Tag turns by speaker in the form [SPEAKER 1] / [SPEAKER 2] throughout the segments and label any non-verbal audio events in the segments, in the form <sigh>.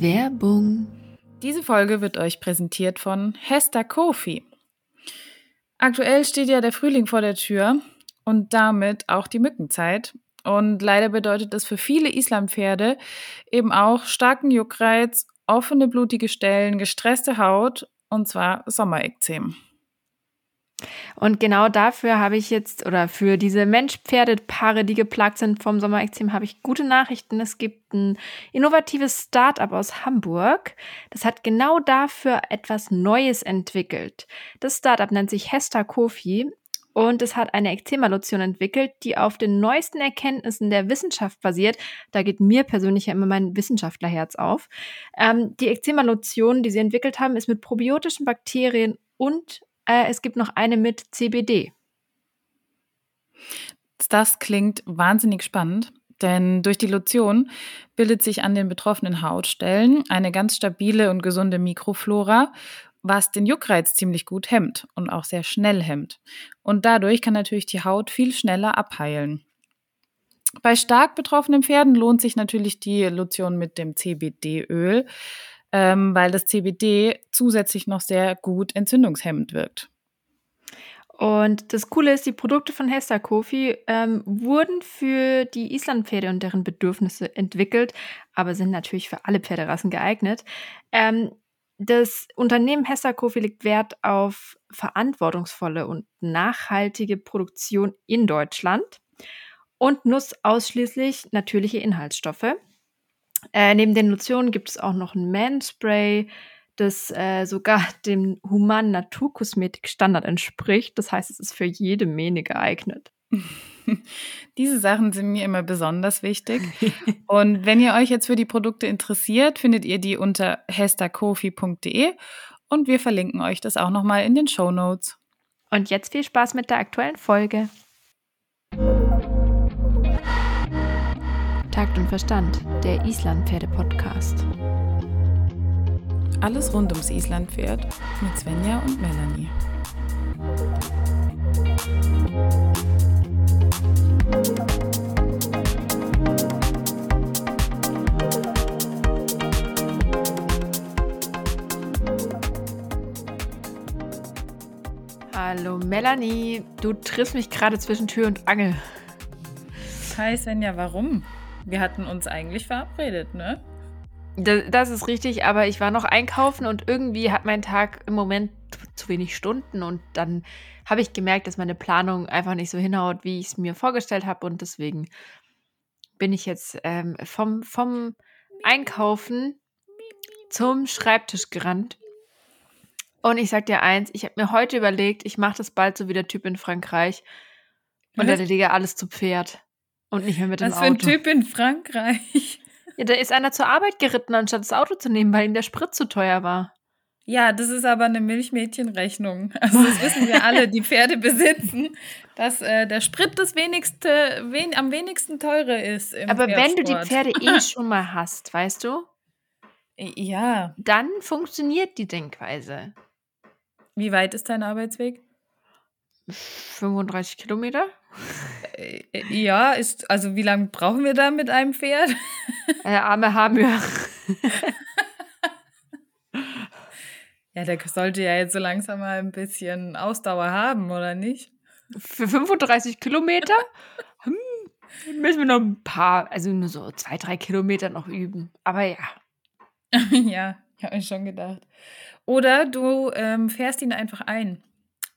[SPEAKER 1] Werbung.
[SPEAKER 2] Diese Folge wird euch präsentiert von Hester Kofi. Aktuell steht ja der Frühling vor der Tür und damit auch die Mückenzeit. Und leider bedeutet das für viele Islampferde eben auch starken Juckreiz, offene blutige Stellen, gestresste Haut und zwar Sommerekzem.
[SPEAKER 1] Und genau dafür habe ich jetzt, oder für diese Mensch-Pferde-Paare, die geplagt sind vom Sommerekzem, habe ich gute Nachrichten. Es gibt ein innovatives Startup aus Hamburg. Das hat genau dafür etwas Neues entwickelt. Das Startup nennt sich Hester Kofi und es hat eine Eczema-Lotion entwickelt, die auf den neuesten Erkenntnissen der Wissenschaft basiert. Da geht mir persönlich ja immer mein Wissenschaftlerherz auf. Ähm, die Eczema-Lotion, die sie entwickelt haben, ist mit probiotischen Bakterien und äh, es gibt noch eine mit CBD.
[SPEAKER 2] Das klingt wahnsinnig spannend, denn durch die Lotion bildet sich an den betroffenen Hautstellen eine ganz stabile und gesunde Mikroflora, was den Juckreiz ziemlich gut hemmt und auch sehr schnell hemmt. Und dadurch kann natürlich die Haut viel schneller abheilen. Bei stark betroffenen Pferden lohnt sich natürlich die Lotion mit dem CBD-Öl, ähm, weil das CBD zusätzlich noch sehr gut entzündungshemmend wirkt.
[SPEAKER 1] Und das Coole ist, die Produkte von Hester Kofi ähm, wurden für die Islandpferde und deren Bedürfnisse entwickelt, aber sind natürlich für alle Pferderassen geeignet. Ähm, das Unternehmen Hester Kofi legt Wert auf verantwortungsvolle und nachhaltige Produktion in Deutschland und nutzt ausschließlich natürliche Inhaltsstoffe. Äh, neben den Lotionen gibt es auch noch ein Manspray, das äh, sogar <laughs> dem humanen Naturkosmetik-Standard entspricht. Das heißt, es ist für jede Mähne geeignet. <laughs>
[SPEAKER 2] Diese Sachen sind mir immer besonders wichtig. <laughs> Und wenn ihr euch jetzt für die Produkte interessiert, findet ihr die unter hesterkofi.de und wir verlinken euch das auch nochmal in den Show Notes.
[SPEAKER 1] Und jetzt viel Spaß mit der aktuellen Folge. Takt und Verstand, der Islandpferde-Podcast.
[SPEAKER 2] Alles rund ums Islandpferd mit Svenja und Melanie.
[SPEAKER 1] Hallo Melanie, du triffst mich gerade zwischen Tür und Angel.
[SPEAKER 2] Hi Svenja, warum? Wir hatten uns eigentlich verabredet, ne?
[SPEAKER 1] Das ist richtig, aber ich war noch einkaufen und irgendwie hat mein Tag im Moment zu wenig Stunden und dann habe ich gemerkt, dass meine Planung einfach nicht so hinhaut, wie ich es mir vorgestellt habe und deswegen bin ich jetzt ähm, vom, vom Einkaufen zum Schreibtisch gerannt. Und ich sag dir eins, ich habe mir heute überlegt, ich mache das bald so wie der Typ in Frankreich und der lege alles zu Pferd und nicht mehr mit dem
[SPEAKER 2] Was
[SPEAKER 1] Auto.
[SPEAKER 2] für ein Typ in Frankreich? <laughs>
[SPEAKER 1] Ja, da ist einer zur Arbeit geritten, anstatt das Auto zu nehmen, weil ihm der Sprit zu teuer war.
[SPEAKER 2] Ja, das ist aber eine Milchmädchenrechnung. <laughs> Also das wissen wir alle, die Pferde besitzen, <laughs> dass äh, der Sprit das wenigste, wen, am wenigsten teure ist.
[SPEAKER 1] aber wenn du die Pferde eh schon mal hast, weißt du?
[SPEAKER 2] Ja.
[SPEAKER 1] Dann funktioniert die Denkweise.
[SPEAKER 2] Wie weit ist dein Arbeitsweg?
[SPEAKER 1] 35 Kilometer?
[SPEAKER 2] Äh, ja, ist, also wie lange brauchen wir da mit einem Pferd? <laughs>
[SPEAKER 1] Äh, arme Hamür. <laughs>
[SPEAKER 2] ja, der sollte ja jetzt so langsam mal ein bisschen Ausdauer haben, oder nicht?
[SPEAKER 1] Für 35 Kilometer? <laughs> hm, müssen wir noch ein paar, also nur so zwei, drei Kilometer noch üben. Aber ja.
[SPEAKER 2] ja, ich habe mir schon gedacht. Oder du ähm, fährst ihn einfach ein.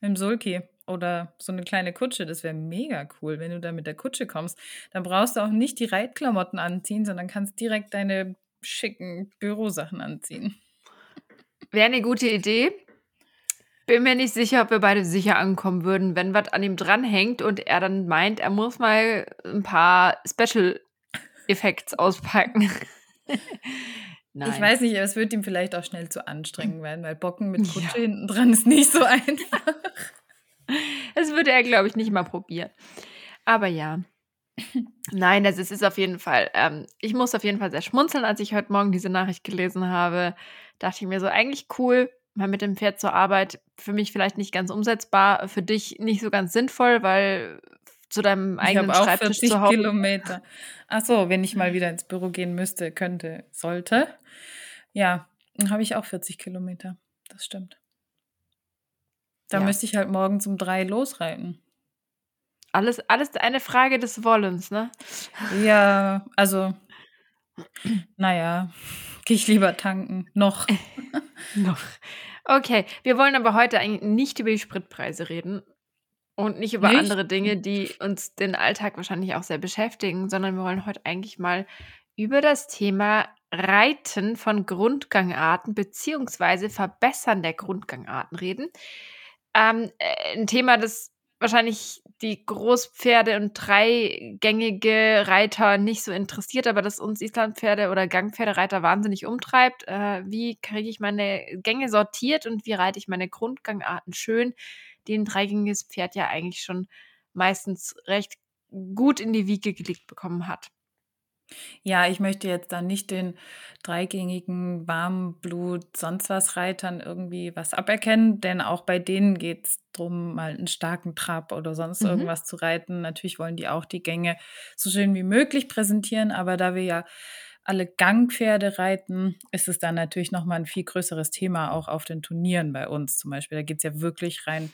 [SPEAKER 2] Im Sulki oder so eine kleine Kutsche, das wäre mega cool, wenn du da mit der Kutsche kommst. Dann brauchst du auch nicht die Reitklamotten anziehen, sondern kannst direkt deine schicken Bürosachen anziehen.
[SPEAKER 1] Wäre eine gute Idee. Bin mir nicht sicher, ob wir beide sicher ankommen würden, wenn was an ihm dranhängt und er dann meint, er muss mal ein paar Special Effects auspacken. <laughs>
[SPEAKER 2] Nein. Ich weiß nicht, aber es wird ihm vielleicht auch schnell zu anstrengend werden, weil Bocken mit <laughs> Kutsche ja. hinten dran ist nicht so <laughs> einfach. <laughs>
[SPEAKER 1] Das würde er, glaube ich, nicht mal probieren. Aber ja. Nein, das ist, ist auf jeden Fall. Ähm, ich muss auf jeden Fall sehr schmunzeln, als ich heute Morgen diese Nachricht gelesen habe. Dachte ich mir so, eigentlich cool, mal mit dem Pferd zur Arbeit. Für mich vielleicht nicht ganz umsetzbar, für dich nicht so ganz sinnvoll, weil zu deinem eigenen
[SPEAKER 2] ich
[SPEAKER 1] Schreibtisch
[SPEAKER 2] 40
[SPEAKER 1] zu Hause.
[SPEAKER 2] Kilometer. Ach so, wenn ich mal wieder ins Büro gehen müsste, könnte, sollte. Ja, dann habe ich auch 40 Kilometer. Das stimmt. Da
[SPEAKER 1] Ja.
[SPEAKER 2] müsste ich halt morgens um drei losreiten.
[SPEAKER 1] Alles, alles eine Frage des Wollens, ne?
[SPEAKER 2] Ja, also, naja, gehe ich lieber tanken. Noch. <laughs>
[SPEAKER 1] Noch. Okay, wir wollen aber heute eigentlich nicht über die Spritpreise reden und nicht über
[SPEAKER 2] Nicht?
[SPEAKER 1] andere Dinge, die uns den Alltag wahrscheinlich auch sehr beschäftigen, sondern wir wollen heute eigentlich mal über das Thema Reiten von Grundgangarten beziehungsweise Verbessern der Grundgangarten reden. Ähm, äh, ein Thema, das wahrscheinlich die Großpferde und dreigängige Reiter nicht so interessiert, aber das uns Islandpferde oder Gangpferdereiter wahnsinnig umtreibt. Äh, wie kriege ich meine Gänge sortiert und wie reite ich meine Grundgangarten schön, die ein dreigängiges Pferd ja eigentlich schon meistens recht gut in die Wiege gelegt bekommen hat.
[SPEAKER 2] Ja, ich möchte jetzt da nicht den dreigängigen Warmblut, sonst was Reitern irgendwie was aberkennen, denn auch bei denen geht es darum, mal einen starken Trab oder sonst
[SPEAKER 1] Mhm.
[SPEAKER 2] irgendwas zu reiten. Natürlich wollen die auch die Gänge so schön wie möglich präsentieren, aber da wir ja alle Gangpferde reiten, ist es dann natürlich nochmal ein viel größeres Thema auch auf den Turnieren bei uns zum Beispiel. Da geht es ja wirklich rein,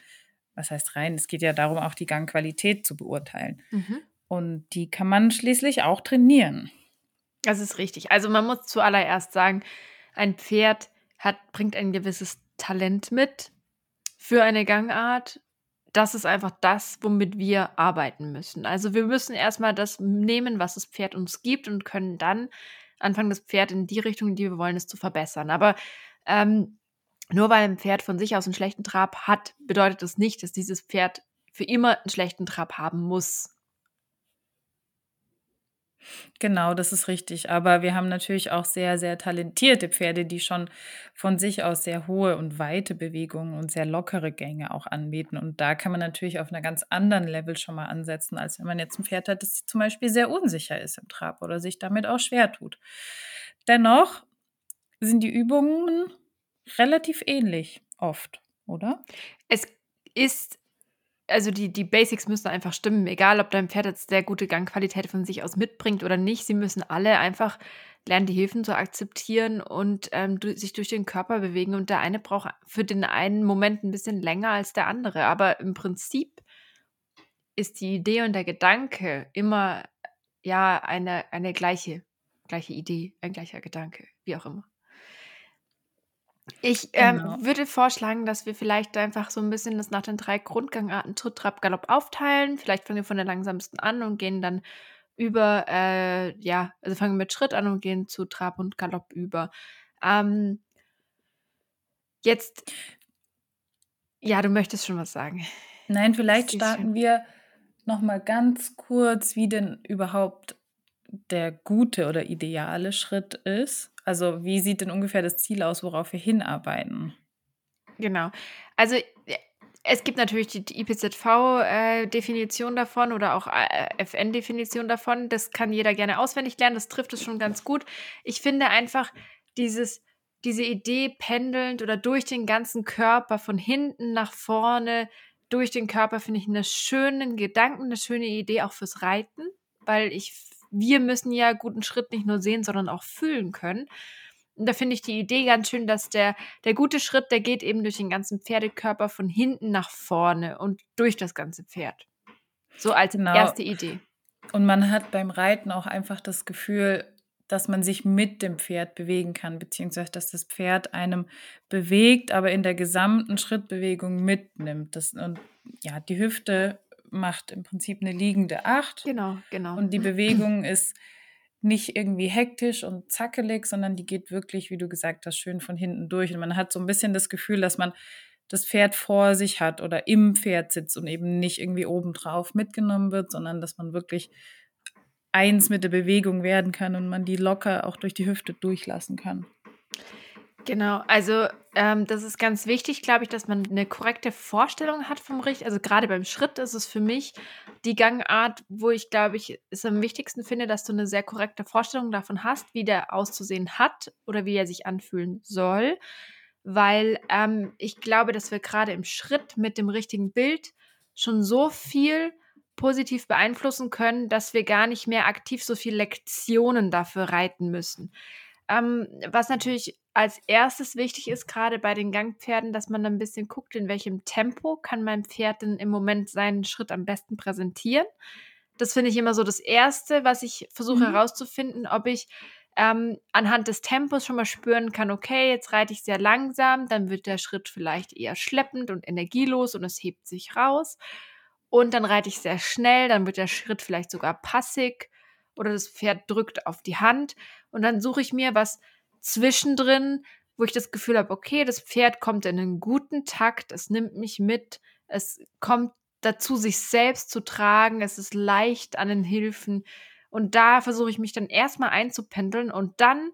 [SPEAKER 2] was heißt rein? Es geht ja darum, auch die Gangqualität zu beurteilen.
[SPEAKER 1] Mhm.
[SPEAKER 2] Und die kann man schließlich auch trainieren.
[SPEAKER 1] Das ist richtig. Also man muss zuallererst sagen, ein Pferd hat, bringt ein gewisses Talent mit für eine Gangart. Das ist einfach das, womit wir arbeiten müssen. Also wir müssen erstmal das nehmen, was das Pferd uns gibt und können dann anfangen, das Pferd in die Richtung, in die wir wollen, es zu verbessern. Aber ähm, nur weil ein Pferd von sich aus einen schlechten Trab hat, bedeutet das nicht, dass dieses Pferd für immer einen schlechten Trab haben muss.
[SPEAKER 2] Genau, das ist richtig. Aber wir haben natürlich auch sehr, sehr talentierte Pferde, die schon von sich aus sehr hohe und weite Bewegungen und sehr lockere Gänge auch anbieten. Und da kann man natürlich auf einer ganz anderen Level schon mal ansetzen, als wenn man jetzt ein Pferd hat, das zum Beispiel sehr unsicher ist im Trab oder sich damit auch schwer tut. Dennoch sind die Übungen relativ ähnlich oft, oder?
[SPEAKER 1] Es ist also die, die Basics müssen einfach stimmen, egal ob dein Pferd jetzt sehr gute Gangqualität von sich aus mitbringt oder nicht. Sie müssen alle einfach lernen, die Hilfen zu akzeptieren und ähm, du, sich durch den Körper bewegen. Und der eine braucht für den einen Moment ein bisschen länger als der andere. Aber im Prinzip ist die Idee und der Gedanke immer ja eine, eine gleiche, gleiche Idee, ein gleicher Gedanke, wie auch immer. Ich ähm,
[SPEAKER 2] Genau.
[SPEAKER 1] würde vorschlagen, dass wir vielleicht einfach so ein bisschen das nach den drei Grundgangarten Tritt, Trab, Galopp aufteilen. Vielleicht fangen wir von der langsamsten an und gehen dann über, äh, ja, also fangen wir mit Schritt an und gehen zu Trab und Galopp über. Ähm, jetzt, ja, du möchtest schon was sagen.
[SPEAKER 2] Nein, vielleicht starten
[SPEAKER 1] schön.
[SPEAKER 2] wir noch mal ganz kurz, wie denn überhaupt der gute oder ideale Schritt ist. Also wie sieht denn ungefähr das Ziel aus, worauf wir hinarbeiten?
[SPEAKER 1] Genau. Also äh, es gibt natürlich die, IPZV-Definition davon oder auch äh, FN-Definition davon. Das kann jeder gerne auswendig lernen. Das trifft es schon ganz gut. Ich finde einfach dieses, diese Idee pendelnd oder durch den ganzen Körper von hinten nach vorne durch den Körper finde ich einen schönen Gedanken, eine schöne Idee auch fürs Reiten, weil ich wir müssen ja guten Schritt nicht nur sehen, sondern auch fühlen können. Und da finde ich die Idee ganz schön, dass der, der gute Schritt, der geht eben durch den ganzen Pferdekörper von hinten nach vorne und durch das ganze Pferd. So als
[SPEAKER 2] Genau.
[SPEAKER 1] erste Idee.
[SPEAKER 2] Und man hat beim Reiten auch einfach das Gefühl, dass man sich mit dem Pferd bewegen kann, beziehungsweise dass das Pferd einem bewegt, aber in der gesamten Schrittbewegung mitnimmt. Das, und ja, die Hüfte macht im Prinzip eine liegende Acht.
[SPEAKER 1] Genau, genau.
[SPEAKER 2] Und die Bewegung ist nicht irgendwie hektisch und zackelig, sondern die geht wirklich, wie du gesagt hast, schön von hinten durch. Und man hat so ein bisschen das Gefühl, dass man das Pferd vor sich hat oder im Pferd sitzt und eben nicht irgendwie obendrauf mitgenommen wird, sondern dass man wirklich eins mit der Bewegung werden kann und man die locker auch durch die Hüfte durchlassen kann.
[SPEAKER 1] Genau, also ähm, das ist ganz wichtig, glaube ich, dass man eine korrekte Vorstellung hat vom Richt. Also gerade beim Schritt ist es für mich die Gangart, wo ich, glaube ich, es am wichtigsten finde, dass du eine sehr korrekte Vorstellung davon hast, wie der auszusehen hat oder wie er sich anfühlen soll. Weil ähm, ich glaube, dass wir gerade im Schritt mit dem richtigen Bild schon so viel positiv beeinflussen können, dass wir gar nicht mehr aktiv so viele Lektionen dafür reiten müssen. ähm, was natürlich als erstes wichtig ist, gerade bei den Gangpferden, dass man dann ein bisschen guckt, in welchem Tempo kann mein Pferd denn im Moment seinen Schritt am besten präsentieren. Das finde ich immer so das Erste, was ich versuche
[SPEAKER 2] Mhm.
[SPEAKER 1] herauszufinden, ob ich ähm, anhand des Tempos schon mal spüren kann, okay, jetzt reite ich sehr langsam, dann wird der Schritt vielleicht eher schleppend und energielos und es hebt sich raus. Und dann reite ich sehr schnell, dann wird der Schritt vielleicht sogar passig oder das Pferd drückt auf die Hand. Und dann suche ich mir was zwischendrin, wo ich das Gefühl habe, okay, das Pferd kommt in einen guten Takt, es nimmt mich mit, es kommt dazu, sich selbst zu tragen, es ist leicht an den Hilfen. Und da versuche ich mich dann erstmal einzupendeln und dann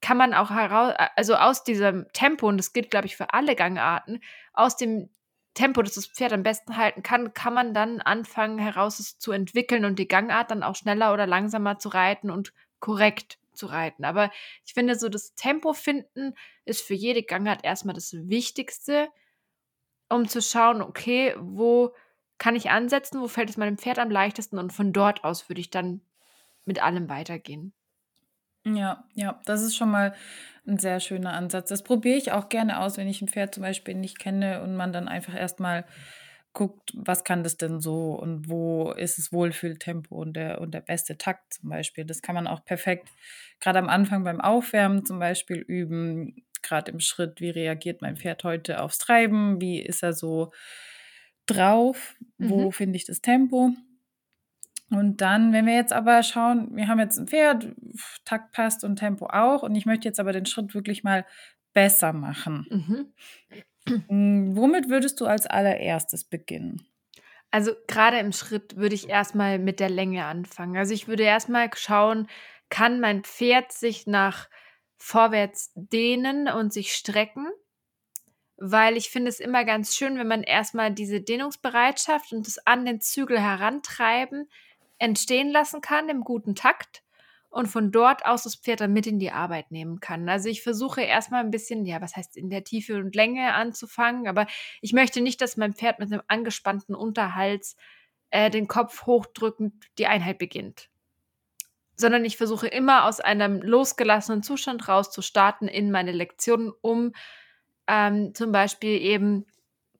[SPEAKER 1] kann man auch heraus, also aus diesem Tempo, und das gilt, glaube ich, für alle Gangarten, aus dem Tempo, das das Pferd am besten halten kann, kann man dann anfangen, heraus zu entwickeln und die Gangart dann auch schneller oder langsamer zu reiten und korrekt zu reiten. Aber ich finde, so das Tempo finden ist für jede Gangart erstmal das Wichtigste, um zu schauen, okay, wo kann ich ansetzen, wo fällt es meinem Pferd am leichtesten und von dort aus würde ich dann mit allem weitergehen.
[SPEAKER 2] Ja, ja, das ist schon mal ein sehr schöner Ansatz. Das probiere ich auch gerne aus, wenn ich ein Pferd zum Beispiel nicht kenne und man dann einfach erst mal guckt, was kann das denn so und wo ist das Wohlfühltempo und der und der beste Takt zum Beispiel. Das kann man auch perfekt gerade am Anfang beim Aufwärmen zum Beispiel üben, Gerade im Schritt. Wie reagiert mein Pferd heute aufs Treiben? Wie ist er so drauf? Wo
[SPEAKER 1] Mhm.
[SPEAKER 2] finde ich das Tempo? Und dann, wenn wir jetzt aber schauen, wir haben jetzt ein Pferd, Takt passt und Tempo auch, und ich möchte jetzt aber den Schritt wirklich mal besser machen.
[SPEAKER 1] Mhm.
[SPEAKER 2] Hm, womit würdest du als allererstes beginnen?
[SPEAKER 1] Also, gerade im Schritt würde ich erst mal mit der Länge anfangen. Also, ich würde erst mal schauen, kann mein Pferd sich nach vorwärts dehnen und sich strecken? Weil ich finde es immer ganz schön, wenn man erst mal diese Dehnungsbereitschaft und das an den Zügel herantreiben entstehen lassen kann im guten Takt und von dort aus das Pferd dann mit in die Arbeit nehmen kann. Also, ich versuche erst mal 'n bisschen ja, was heißt in der Tiefe und Länge anzufangen, aber ich möchte nicht, dass mein Pferd mit 'nem angespannten Unterhals, äh, den Kopf hochdrückend die Einheit beginnt. Sondern ich versuche immer aus einem losgelassenen Zustand raus zu starten in meine Lektion, um, ähm, zum Beispiel eben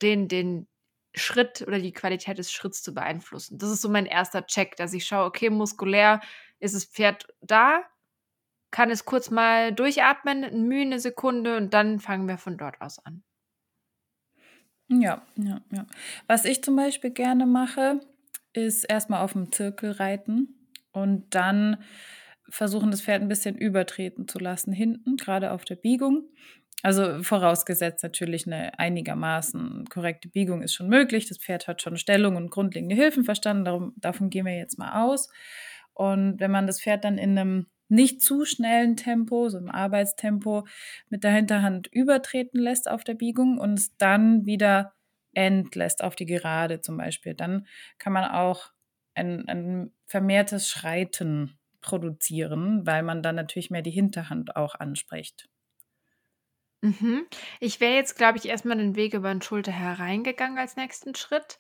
[SPEAKER 1] den den Schritt oder die Qualität des Schritts zu beeinflussen. Das ist so mein erster Check, dass ich schaue, okay, muskulär ist das Pferd da? Kann es kurz mal durchatmen, Mühe 'ne Sekunde und dann fangen wir von dort aus an.
[SPEAKER 2] Ja, ja, ja. Was ich zum Beispiel gerne mache, ist erst mal auf'm Zirkel reiten und dann versuchen, das Pferd 'n bisschen übertreten zu lassen hinten, grade auf der Biegung. Also, vorausgesetzt natürlich 'ne einigermaßen korrekte Biegung ist schon möglich. Das Pferd hat schon Stellung und grundlegende Hilfen verstanden, darum davon gehen wir jetzt mal aus. Und wenn man das Pferd dann in 'nem nicht zu schnellen Tempo, so im Arbeitstempo, mit der Hinterhand übertreten lässt auf der Biegung und es dann wieder entlässt auf die Gerade zum Beispiel, dann kann man auch ein ein vermehrtes Schreiten produzieren, weil man dann natürlich mehr die Hinterhand auch anspricht.
[SPEAKER 1] Mhm. Ich wäre jetzt, glaube ich, erst mal den Weg über 'n Schulter hereingegangen als nächsten Schritt.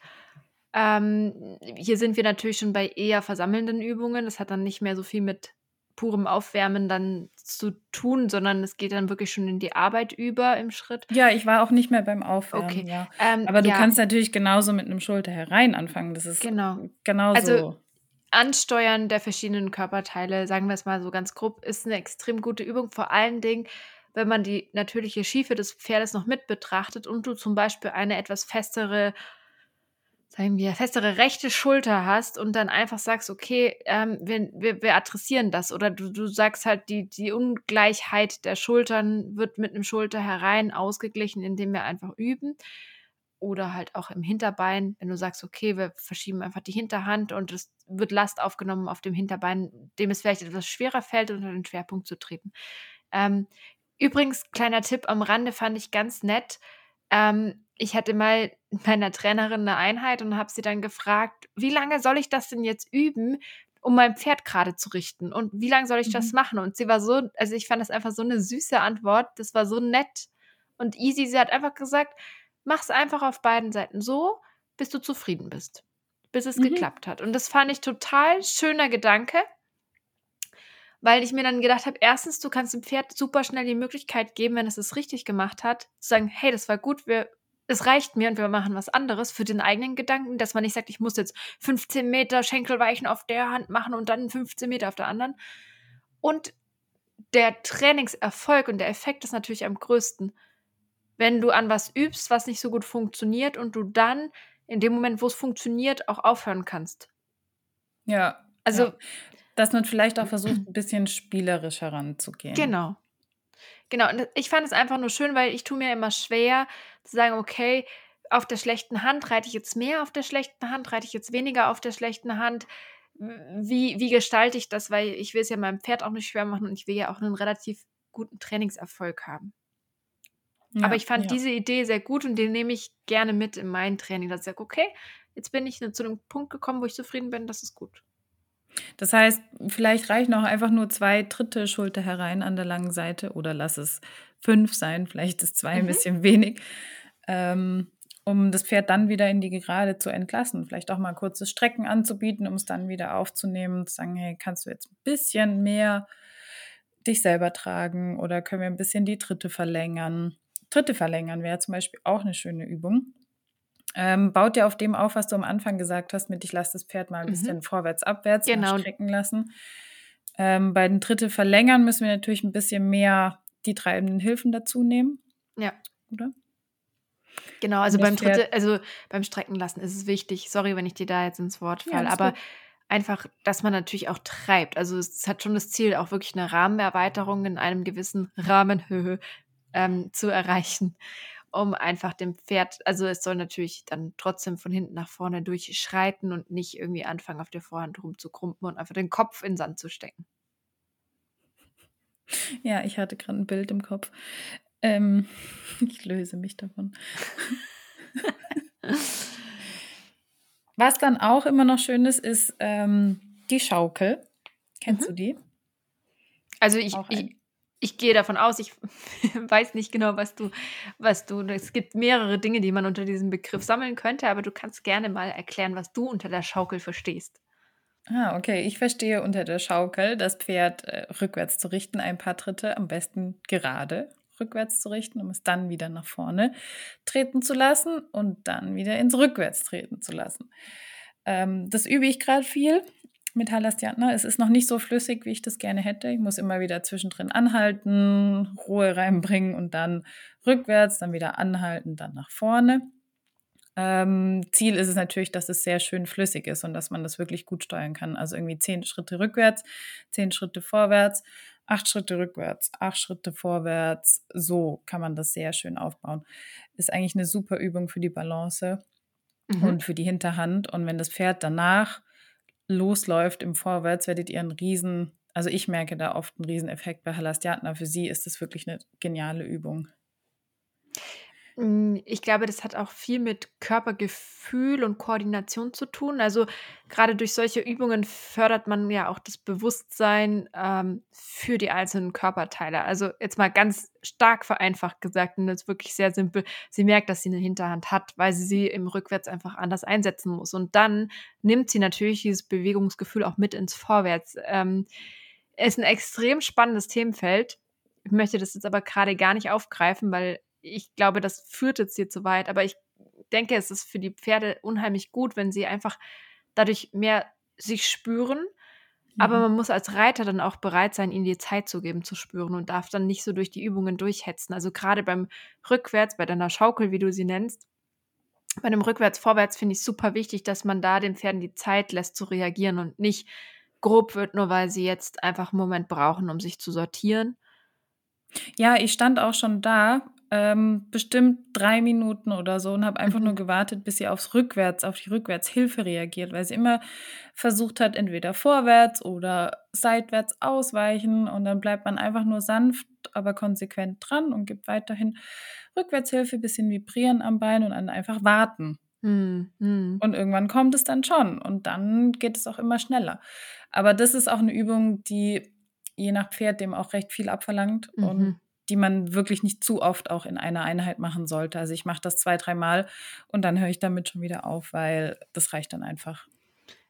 [SPEAKER 1] Ähm, hier sind wir natürlich schon bei eher versammelnden Übungen. Das hat dann nicht mehr so viel mit purem Aufwärmen dann zu tun, sondern es geht dann wirklich schon in die Arbeit über im Schritt.
[SPEAKER 2] Ja, ich war auch nicht mehr beim Aufwärmen,
[SPEAKER 1] Okay,
[SPEAKER 2] ja.
[SPEAKER 1] ähm,
[SPEAKER 2] Aber du
[SPEAKER 1] ja.
[SPEAKER 2] kannst natürlich genauso mit 'nem Schulter herein anfangen. Das ist
[SPEAKER 1] Genau. Also,
[SPEAKER 2] genauso.
[SPEAKER 1] Ansteuern der verschiedenen Körperteile, sagen wir's mal so ganz grob, ist 'ne extrem gute Übung, vor allen Dingen, wenn man die natürliche Schiefe des Pferdes noch mit betrachtet und du zum Beispiel eine etwas festere sagen wir, festere rechte Schulter hast und dann einfach sagst: „Okay, ähm, wir wir wir adressieren das.“ Oder du du sagst halt, die die Ungleichheit der Schultern wird mit 'nem Schulter herein ausgeglichen, indem wir einfach üben. Oder halt auch im Hinterbein, wenn du sagst: „Okay, wir verschieben einfach die Hinterhand und es wird Last aufgenommen auf dem Hinterbein, dem es vielleicht etwas schwerer fällt, unter den Schwerpunkt zu treten.“ Ähm, übrigens, kleiner Tipp am Rande, fand ich ganz nett. Ähm, ich hatte mal meiner Trainerin 'ne Einheit und habe sie dann gefragt: „Wie lange soll ich das denn jetzt üben, um mein Pferd grade zu richten? Und wie lang soll ich das
[SPEAKER 2] Mhm.
[SPEAKER 1] machen?“ Und sie war so also, ich fand das einfach so 'ne süße Antwort. Das war so nett und easy. Sie hat einfach gesagt: „Mach's einfach auf beiden Seiten so, bis du zufrieden bist, bis es
[SPEAKER 2] Mhm.
[SPEAKER 1] geklappt hat.“ Und das fand ich total schöner Gedanke weil ich mir dann gedacht habe, erstens, du kannst dem Pferd super schnell die Möglichkeit geben, wenn es es richtig gemacht hat, zu sagen, hey, das war gut, wir, es reicht mir und wir machen was anderes für den eigenen Gedanken, dass man nicht sagt, ich muss jetzt 15 Meter Schenkelweichen auf der Hand machen und dann 15 Meter auf der anderen. Und der Trainingserfolg und der Effekt ist natürlich am größten, wenn du an was übst, was nicht so gut funktioniert und du dann in dem Moment, wo es funktioniert, auch aufhören kannst.
[SPEAKER 2] Ja. Also ja dass man vielleicht auch <clears throat> versucht, ein bisschen spielerisch heranzugehen.
[SPEAKER 1] Genau. Genau. Und ich fand es einfach nur schön, weil ich tue mir immer schwer zu sagen, okay, auf der schlechten Hand reite ich jetzt mehr auf der schlechten Hand, reite ich jetzt weniger auf der schlechten Hand. Wie, wie gestalte ich das? Weil ich will es ja meinem Pferd auch nicht schwer machen und ich will ja auch einen relativ guten Trainingserfolg haben. Ja, Aber ich fand ja. diese Idee sehr gut und den nehme ich gerne mit in mein Training. Dass ich sage, okay, jetzt bin ich zu einem Punkt gekommen, wo ich zufrieden bin, das ist gut.
[SPEAKER 2] Das heißt, vielleicht reichen auch einfach nur zwei dritte Schulter herein an der langen Seite oder lass es fünf sein, vielleicht ist zwei mhm. ein bisschen wenig, ähm, um das Pferd dann wieder in die Gerade zu entlassen. Vielleicht auch mal kurzes Strecken anzubieten, um es dann wieder aufzunehmen und zu sagen, hey, kannst du jetzt ein bisschen mehr dich selber tragen oder können wir ein bisschen die Dritte verlängern? Dritte verlängern wäre zum Beispiel auch eine schöne Übung. Ähm, baut ja auf dem auf, was du am Anfang gesagt hast, mit ich lasse das Pferd mal ein mhm. bisschen vorwärts, abwärts genau. strecken lassen. Ähm, bei den Dritte verlängern müssen wir natürlich ein bisschen mehr die treibenden Hilfen dazu nehmen.
[SPEAKER 1] Ja. Oder? Genau, also beim Dritte, also beim Strecken lassen ist es wichtig. Sorry, wenn ich dir da jetzt ins Wort falle, ja, aber gut. einfach, dass man natürlich auch treibt. Also es hat schon das Ziel, auch wirklich eine Rahmenerweiterung in einem gewissen Rahmen <laughs> ähm, zu erreichen um einfach dem Pferd, also es soll natürlich dann trotzdem von hinten nach vorne durchschreiten und nicht irgendwie anfangen, auf der Vorhand rumzukrumpen und einfach den Kopf in den Sand zu stecken.
[SPEAKER 2] Ja, ich hatte gerade ein Bild im Kopf. Ähm, <laughs> ich löse mich davon. <laughs> Was dann auch immer noch schön ist, ist ähm, die Schaukel. Kennst mhm. du die?
[SPEAKER 1] Also ich, ich, ich gehe davon aus, ich <laughs> weiß nicht genau, was du, was du, es gibt mehrere Dinge, die man unter diesem Begriff sammeln könnte, aber du kannst gerne mal erklären, was du unter der Schaukel verstehst.
[SPEAKER 2] Ah, okay. Ich verstehe unter der Schaukel, das Pferd äh, rückwärts zu richten, ein paar Tritte, am besten gerade rückwärts zu richten, um es dann wieder nach vorne treten zu lassen und dann wieder ins Rückwärts treten zu lassen. Ähm, das übe ich gerade viel mit Halastiatna. Es ist noch nicht so flüssig, wie ich das gerne hätte. Ich muss immer wieder zwischendrin anhalten, Ruhe reinbringen und dann rückwärts, dann wieder anhalten, dann nach vorne. Ähm, Ziel ist es natürlich, dass es sehr schön flüssig ist und dass man das wirklich gut steuern kann. Also irgendwie zehn Schritte rückwärts, zehn Schritte vorwärts, acht Schritte rückwärts, acht Schritte vorwärts. So kann man das sehr schön aufbauen. Ist eigentlich eine super Übung für die Balance mhm. und für die Hinterhand. Und wenn das Pferd danach losläuft im Vorwärts, werdet ihr einen riesen, also ich merke da oft einen riesen Effekt bei Halastiatna. Für sie ist das wirklich eine geniale Übung.
[SPEAKER 1] Hm, ich glaube, das hat auch viel mit Körpergefühl und Koordination zu tun. Also gerade durch solche Übungen fördert man ja auch das Bewusstsein ähm, für die einzelnen Körperteile. Also jetzt mal ganz stark vereinfacht gesagt und jetzt wirklich sehr simpel. Sie merkt, dass sie eine Hinterhand hat, weil sie sie im Rückwärts einfach anders einsetzen muss. Und dann nimmt sie natürlich dieses Bewegungsgefühl auch mit ins Vorwärts. Ähm, ist ein extrem spannendes Themenfeld. Ich möchte das jetzt aber gerade gar nicht aufgreifen, weil ich glaube, das führt jetzt hier zu weit, aber ich denke, es ist für die Pferde unheimlich gut, wenn sie einfach dadurch mehr sich spüren. Mhm. Aber man muss als Reiter dann auch bereit sein, ihnen die Zeit zu geben, zu spüren und darf dann nicht so durch die Übungen durchhetzen. Also gerade beim Rückwärts, bei deiner Schaukel, wie du sie nennst, bei dem Rückwärts-Vorwärts finde ich super wichtig, dass man da den Pferden die Zeit lässt zu reagieren und nicht grob wird, nur weil sie jetzt einfach einen Moment brauchen, um sich zu sortieren.
[SPEAKER 2] Ja, ich stand auch schon da ähm, bestimmt drei Minuten oder so und habe einfach mhm. nur gewartet, bis sie aufs Rückwärts, auf die Rückwärtshilfe reagiert, weil sie immer versucht hat, entweder vorwärts oder seitwärts ausweichen und dann bleibt man einfach nur sanft, aber konsequent dran und gibt weiterhin Rückwärtshilfe, bisschen vibrieren am Bein und dann einfach warten. Mhm. Und irgendwann kommt es dann schon und dann geht es auch immer schneller. Aber das ist auch eine Übung, die je nach Pferd dem auch recht viel abverlangt mhm. und die man wirklich nicht zu oft auch in einer Einheit machen sollte. Also ich mache das zwei, dreimal und dann höre ich damit schon wieder auf, weil das reicht dann einfach.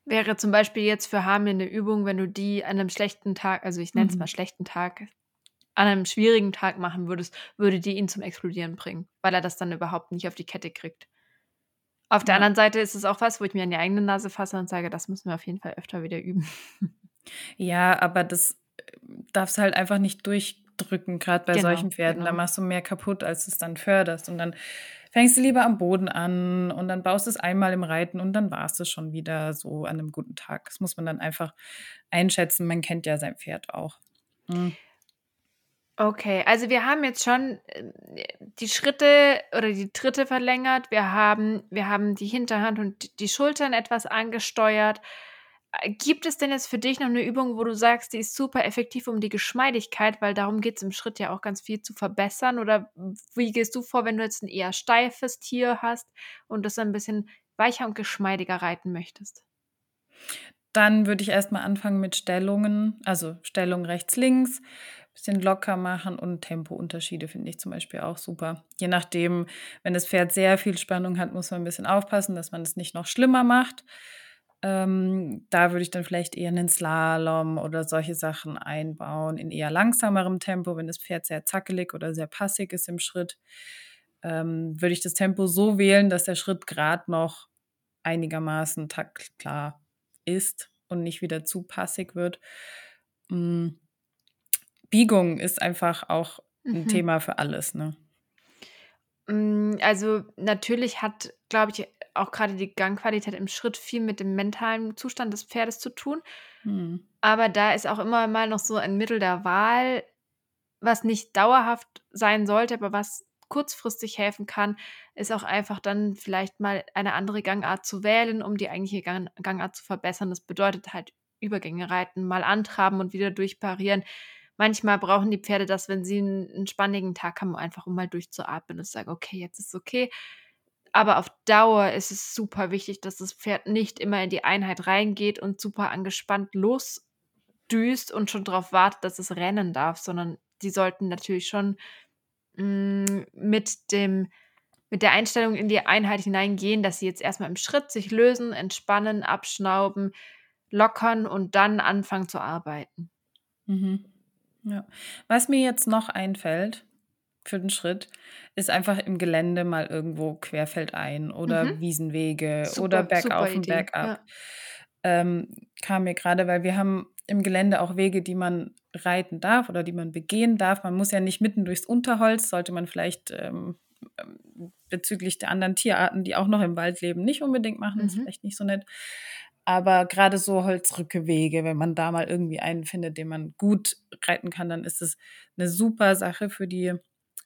[SPEAKER 1] Wäre zum Beispiel jetzt für Hamir eine Übung, wenn du die an einem schlechten Tag, also ich nenne es
[SPEAKER 2] Mhm.
[SPEAKER 1] mal schlechten Tag, an einem schwierigen Tag machen würdest, würde die ihn zum Explodieren bringen, weil er das dann überhaupt nicht auf die Kette kriegt. Auf der
[SPEAKER 2] Ja.
[SPEAKER 1] anderen Seite ist es auch was, wo ich mir an die eigene Nase fasse und sage, das müssen wir auf jeden Fall öfter wieder üben.
[SPEAKER 2] Ja, aber das äh, darfst du halt einfach nicht durchdrücken, gerade bei
[SPEAKER 1] Genau,
[SPEAKER 2] solchen Pferden. Da
[SPEAKER 1] genau.
[SPEAKER 2] machst du mehr kaputt, als du es dann förderst. Und dann fängst du lieber am Boden an und dann baust du es einmal im Reiten und dann war es das schon wieder so an einem guten Tag. Das muss man dann einfach einschätzen. Man kennt ja sein Pferd auch. Mhm.
[SPEAKER 1] Okay, also wir haben jetzt schon äh, die Schritte oder die Tritte verlängert. Wir haben, wir haben die Hinterhand und die Schultern etwas angesteuert. Äh, Gibt es denn jetzt für dich noch eine Übung, wo du sagst, die ist super effektiv um die Geschmeidigkeit, weil darum geht es im Schritt ja auch ganz viel zu verbessern? Oder wie gehst du vor, wenn du jetzt ein eher steifes Tier hast und das ein bisschen weicher und geschmeidiger reiten möchtest?
[SPEAKER 2] Dann würde ich erstmal anfangen mit Stellungen, also Stellung rechts, links, bisschen locker machen und Tempounterschiede finde ich zum Beispiel auch super. Je nachdem, wenn das Pferd sehr viel Spannung hat, muss man ein bisschen aufpassen, dass man es nicht noch schlimmer macht. Ähm, da würde ich dann vielleicht eher einen Slalom oder solche Sachen einbauen in eher langsamerem Tempo, wenn das Pferd sehr zackelig oder sehr passig ist im Schritt. Ähm, würde ich das Tempo so wählen, dass der Schritt gerade noch einigermaßen taktklar ist und nicht wieder zu passig wird. Mm, Biegung ist einfach auch ein
[SPEAKER 1] Mhm.
[SPEAKER 2] Thema für alles, ne?
[SPEAKER 1] Mm, Also natürlich hat, glaube ich, auch gerade die Gangqualität im Schritt viel mit dem mentalen Zustand des Pferdes zu tun.
[SPEAKER 2] Hm.
[SPEAKER 1] Aber da ist auch immer mal noch so ein Mittel der Wahl, was nicht dauerhaft sein sollte, aber was kurzfristig helfen kann, ist auch einfach dann vielleicht mal eine andere Gangart zu wählen, um die eigentliche Gang Gangart zu verbessern. Das bedeutet halt Übergänge reiten, mal antraben und wieder durchparieren. Manchmal brauchen die Pferde das, wenn sie einen, einen spannigen Tag haben, einfach um mal durchzuatmen und zu sagen, okay, jetzt ist okay. Aber auf Dauer ist es super wichtig, dass das Pferd nicht immer in die Einheit reingeht und super angespannt losdüst und schon darauf wartet, dass es rennen darf, sondern die sollten natürlich schon mm, mit dem mit der Einstellung in die Einheit hineingehen, dass sie jetzt erstmal im Schritt sich lösen, entspannen, abschnauben, lockern und dann anfangen zu arbeiten.
[SPEAKER 2] Mhm. Ja. Was mir jetzt noch einfällt für den Schritt, ist einfach im Gelände mal irgendwo querfeldein oder
[SPEAKER 1] Mhm.
[SPEAKER 2] Wiesenwege
[SPEAKER 1] Super,
[SPEAKER 2] oder bergauf und bergab.
[SPEAKER 1] Ja.
[SPEAKER 2] Ähm, kam mir gerade, weil wir haben im Gelände auch Wege, die man reiten darf oder die man begehen darf. Man muss ja nicht mitten durchs Unterholz, sollte man vielleicht ähm, ähm, bezüglich der anderen Tierarten, die auch noch im Wald leben, nicht unbedingt machen. Ist
[SPEAKER 1] Mhm.
[SPEAKER 2] vielleicht nicht so nett. Aber gerade so Holzrückewege, wenn man da mal irgendwie einen findet, den man gut reiten kann, dann ist es eine super Sache für die,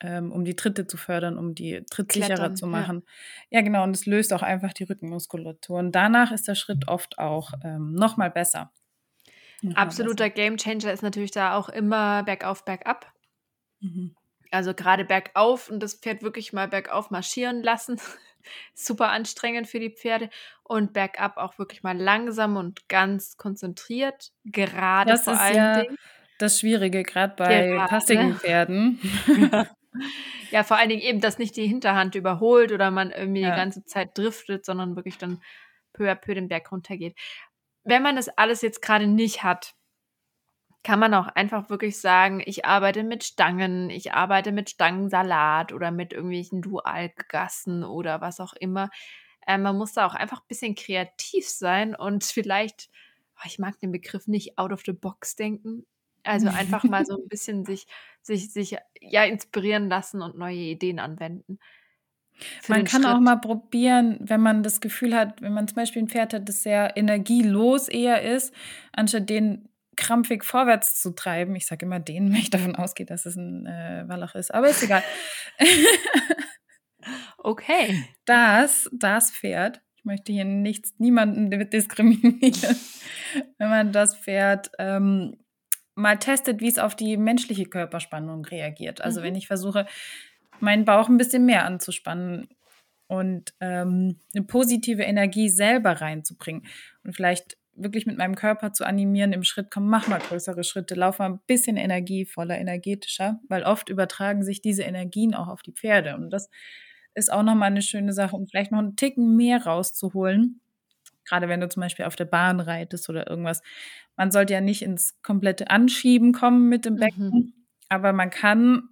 [SPEAKER 2] ähm, um die Tritte zu fördern, um die trittsicherer
[SPEAKER 1] Klettern,
[SPEAKER 2] zu
[SPEAKER 1] ja.
[SPEAKER 2] machen. Ja, genau. Und es löst auch einfach die Rückenmuskulatur. Und danach ist der Schritt oft auch ähm, noch mal besser. Noch
[SPEAKER 1] Absoluter Gamechanger ist natürlich da auch immer bergauf, bergab.
[SPEAKER 2] Mhm.
[SPEAKER 1] Also gerade bergauf und das Pferd wirklich mal bergauf marschieren lassen. <laughs> Super anstrengend für die Pferde. Und bergab auch wirklich mal langsam und ganz konzentriert. Gerade
[SPEAKER 2] Das
[SPEAKER 1] vor
[SPEAKER 2] ist
[SPEAKER 1] allen
[SPEAKER 2] ja
[SPEAKER 1] Dingen.
[SPEAKER 2] das Schwierige, gerade bei
[SPEAKER 1] Gerade.
[SPEAKER 2] passigen Pferden.
[SPEAKER 1] Ja, <laughs> <laughs> vor allen Dingen eben, dass nicht die Hinterhand überholt oder man irgendwie
[SPEAKER 2] Ja.
[SPEAKER 1] die ganze Zeit driftet, sondern wirklich dann peu à peu den Berg runtergeht. Wenn man das alles jetzt gerade nicht hat, kann man auch einfach wirklich sagen, ich arbeite mit Stangen, ich arbeite mit Stangensalat oder mit irgendwelchen Dualgassen oder was auch immer. Äh, man muss da auch einfach ein bisschen kreativ sein und <laughs> vielleicht, oh, ich mag den Begriff nicht, out of the box denken. Also <laughs> einfach mal so ein bisschen sich, sich, sich ja inspirieren lassen und neue Ideen anwenden.
[SPEAKER 2] Man kann auch
[SPEAKER 1] Schritt.
[SPEAKER 2] mal probieren, wenn man das Gefühl hat, wenn man zum Beispiel ein Pferd hat, das sehr energielos eher ist, anstatt den krampfig vorwärts zu treiben. Ich sage immer den, <laughs> wenn ich davon ausgehe, dass es ein äh, Wallach ist, aber ist egal. <laughs>
[SPEAKER 1] Okay.
[SPEAKER 2] das, das Pferd, ich möchte hier nichts, niemanden diskriminieren, wenn man das Pferd ähm, mal testet, wie es auf die menschliche Körperspannung reagiert. Also
[SPEAKER 1] Mhm.
[SPEAKER 2] wenn ich versuche, meinen Bauch ein bisschen mehr anzuspannen und ähm, eine positive Energie selber reinzubringen und vielleicht wirklich mit meinem Körper zu animieren, im Schritt, komm, mach mal größere Schritte, lauf mal ein bisschen energievoller, energetischer, weil oft übertragen sich diese Energien auch auf die Pferde und das ist auch nochmal eine schöne Sache, um vielleicht noch einen Ticken mehr rauszuholen, gerade wenn du zum Beispiel auf der Bahn reitest oder irgendwas. Man sollte ja nicht ins komplette Anschieben kommen mit dem Becken, mhm. aber man kann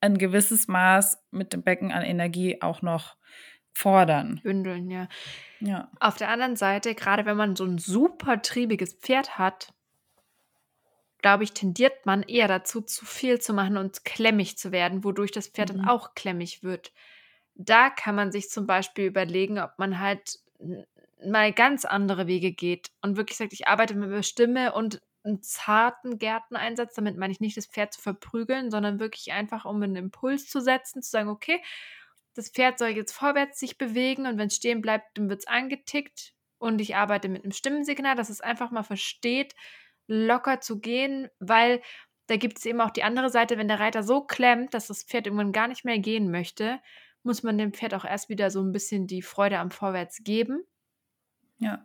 [SPEAKER 2] ein gewisses Maß mit dem Becken an Energie auch noch fordern.
[SPEAKER 1] Bündeln, ja. ja. Auf der anderen Seite, gerade wenn man so ein super triebiges Pferd hat, glaube ich, tendiert man eher dazu, zu viel zu machen und klemmig zu werden, wodurch das Pferd mhm. dann auch klemmig wird. Da kann man sich zum Beispiel überlegen, ob man halt mal ganz andere Wege geht und wirklich sagt, ich arbeite mit der Stimme und einen zarten Gärteneinsatz. Damit meine ich nicht, das Pferd zu verprügeln, sondern wirklich einfach, um einen Impuls zu setzen, zu sagen, okay, das Pferd soll jetzt vorwärts sich bewegen und wenn es stehen bleibt, dann wird es angetickt. Und ich arbeite mit einem Stimmensignal, dass es einfach mal versteht, locker zu gehen, weil da gibt es eben auch die andere Seite, wenn der Reiter so klemmt, dass das Pferd irgendwann gar nicht mehr gehen möchte, muss man dem Pferd auch erst wieder so ein bisschen die Freude am Vorwärts geben.
[SPEAKER 2] Ja.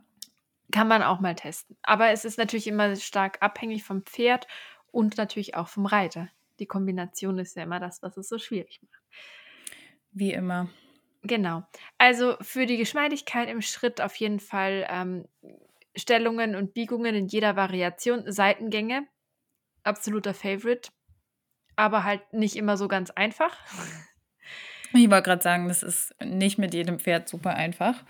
[SPEAKER 1] Kann man auch mal testen. Aber es ist natürlich immer stark abhängig vom Pferd und natürlich auch vom Reiter. Die Kombination ist ja immer das, was es so schwierig macht.
[SPEAKER 2] Wie immer.
[SPEAKER 1] Genau. Also für die Geschmeidigkeit im Schritt auf jeden Fall ähm, Stellungen und Biegungen in jeder Variation, Seitengänge, absoluter Favorite, aber halt nicht immer so ganz einfach.
[SPEAKER 2] Ich wollte gerade sagen, das ist nicht mit jedem Pferd super einfach.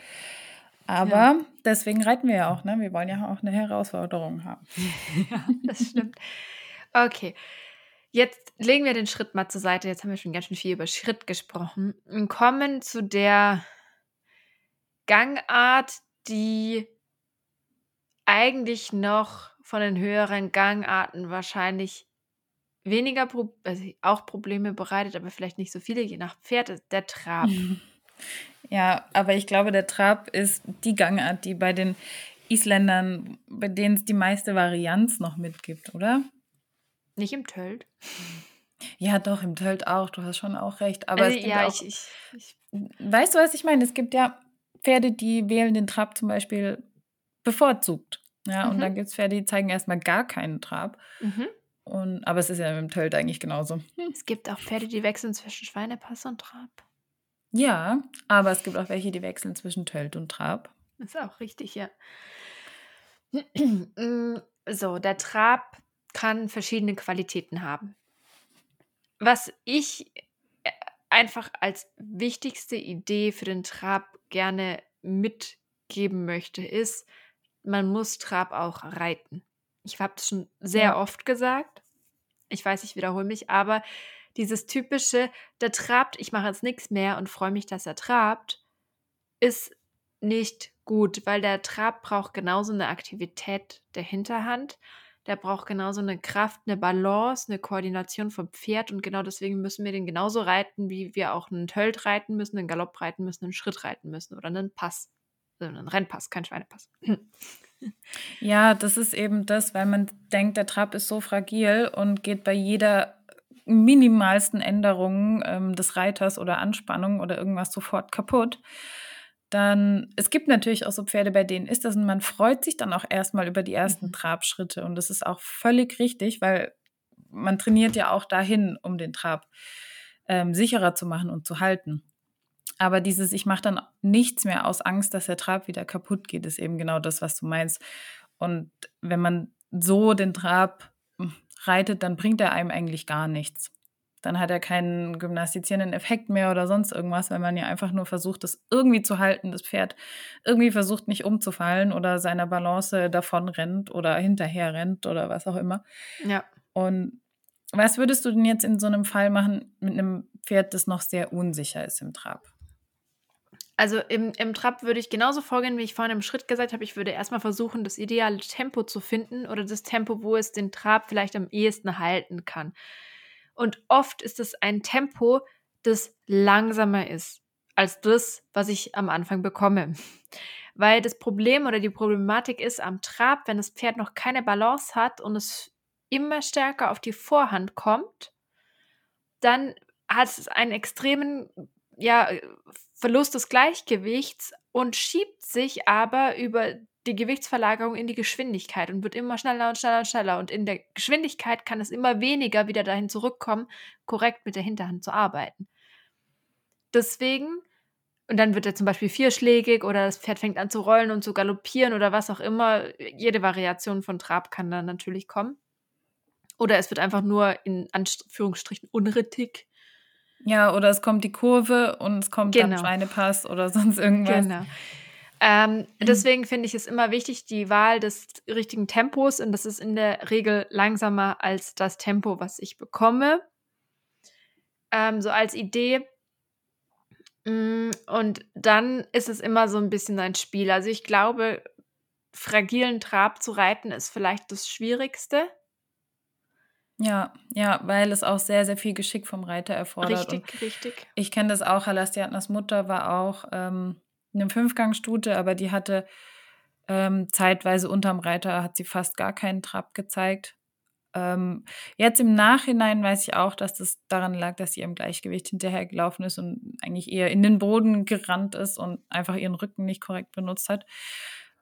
[SPEAKER 2] Aber ja. deswegen reiten wir ja auch, ne? Wir wollen ja auch eine Herausforderung haben. <laughs>
[SPEAKER 1] ja, das stimmt. Okay. Jetzt legen wir den Schritt mal zur Seite. Jetzt haben wir schon ganz schön viel über Schritt gesprochen und kommen zu der Gangart, die eigentlich noch von den höheren Gangarten wahrscheinlich weniger, Pro also auch Probleme bereitet, aber vielleicht nicht so viele, je nach Pferd, der Trab. <laughs>
[SPEAKER 2] Ja, aber ich glaube, der Trab ist die Gangart, die bei den Isländern, bei denen es die meiste Varianz noch mitgibt, oder?
[SPEAKER 1] Nicht im Tölt.
[SPEAKER 2] Ja, doch, im Tölt auch. Du hast schon auch recht. Aber
[SPEAKER 1] also, ja,
[SPEAKER 2] auch,
[SPEAKER 1] ich, ich, ich,
[SPEAKER 2] Weißt du, was ich meine? Es gibt ja Pferde, die wählen den Trab zum Beispiel bevorzugt. Ja, mhm. und dann gibt es Pferde, die zeigen erstmal gar keinen Trab. Mhm. Und, aber es ist ja dem Tölt eigentlich genauso.
[SPEAKER 1] Es gibt auch Pferde, die wechseln zwischen Schweinepass und Trab.
[SPEAKER 2] Ja, aber es gibt auch welche, die wechseln zwischen Tölt und Trab.
[SPEAKER 1] ist auch richtig, ja. <clears throat> So, der Trab kann verschiedene Qualitäten haben. Was ich äh, einfach als wichtigste Idee für den Trab gerne mitgeben möchte, ist, man muss Trab auch reiten. Ich habe es schon sehr ja. oft gesagt. Ich weiß, ich wiederhole mich, aber dieses typische, der trabt, ich mache jetzt nichts mehr und freue mich, dass er trabt, ist nicht gut, weil der Trab braucht genauso eine Aktivität der Hinterhand. Der braucht genauso eine Kraft, eine Balance, eine Koordination vom Pferd und genau deswegen müssen wir den genauso reiten, wie wir auch einen Tölt reiten müssen, einen Galopp reiten müssen, einen Schritt reiten müssen oder einen Pass. Also einen Rennpass, kein Schweinepass.
[SPEAKER 2] Ja, das ist eben das, weil man denkt, der Trab ist so fragil und geht bei jeder minimalsten Änderung ähm, des Reiters oder Anspannung oder irgendwas sofort kaputt. Dann, es gibt natürlich auch so Pferde, bei denen ist das und man freut sich dann auch erstmal über die ersten mhm. Trabschritte und das ist auch völlig richtig, weil man trainiert ja auch dahin, um den Trab ähm, sicherer zu machen und zu halten. Aber dieses, ich mache dann nichts mehr aus Angst, dass der Trab wieder kaputt geht, ist eben genau das, was du meinst. Und wenn man so den Trab hm, reitet, dann bringt er einem eigentlich gar nichts. Dann hat er keinen gymnastizierenden Effekt mehr oder sonst irgendwas, weil man ja einfach nur versucht, das irgendwie zu halten, das Pferd irgendwie versucht, nicht umzufallen oder seiner Balance davon rennt oder hinterher rennt oder was auch immer.
[SPEAKER 1] Ja.
[SPEAKER 2] Und was würdest du denn jetzt in so einem Fall machen mit einem Pferd, das noch sehr unsicher ist im Trab?
[SPEAKER 1] Also im, im Trab würde ich genauso vorgehen, wie ich vorhin im Schritt gesagt habe. Ich würde erstmal versuchen, das ideale Tempo zu finden oder das Tempo, wo es den Trab vielleicht am ehesten halten kann. Und oft ist es ein Tempo, das langsamer ist als das, was ich am Anfang bekomme. <laughs> Weil das Problem oder die Problematik ist am Trab, wenn das Pferd noch keine Balance hat und es immer stärker auf die Vorhand kommt, dann hat es einen extremen ja, Verlust des Gleichgewichts und schiebt sich aber über die Gewichtsverlagerung in die Geschwindigkeit und wird immer schneller und schneller und schneller. Und in der Geschwindigkeit kann es immer weniger wieder dahin zurückkommen, korrekt mit der Hinterhand zu arbeiten. Deswegen und dann wird er zum Beispiel vierschlägig oder das Pferd fängt an zu rollen und zu galoppieren oder was auch immer. Jede Variation von Trab kann dann natürlich kommen. Oder es wird einfach nur in Anführungsstrichen unrittig.
[SPEAKER 2] Ja, oder es kommt die Kurve und es kommt genau. dann Schweinepass oder <laughs> sonst irgendwas. Genau.
[SPEAKER 1] Ähm, mhm. Deswegen finde ich es immer wichtig, die Wahl des richtigen Tempos. Und das ist in der Regel langsamer als das Tempo, was ich bekomme. Ähm, so als Idee. Mm, und dann ist es immer so ein bisschen ein Spiel. Also ich glaube, fragilen Trab zu reiten ist vielleicht das Schwierigste.
[SPEAKER 2] Ja, ja, weil es auch sehr, sehr viel Geschick vom Reiter erfordert.
[SPEAKER 1] Richtig, und richtig.
[SPEAKER 2] Ich kenne das auch. Halastiatnas Mutter war auch ähm, eine Fünfgangstute, aber die hatte ähm, zeitweise unterm Reiter, hat sie fast gar keinen Trab gezeigt. Ähm, jetzt im Nachhinein weiß ich auch, dass das daran lag, dass sie im Gleichgewicht hinterhergelaufen ist und eigentlich eher in den Boden gerannt ist und einfach ihren Rücken nicht korrekt benutzt hat.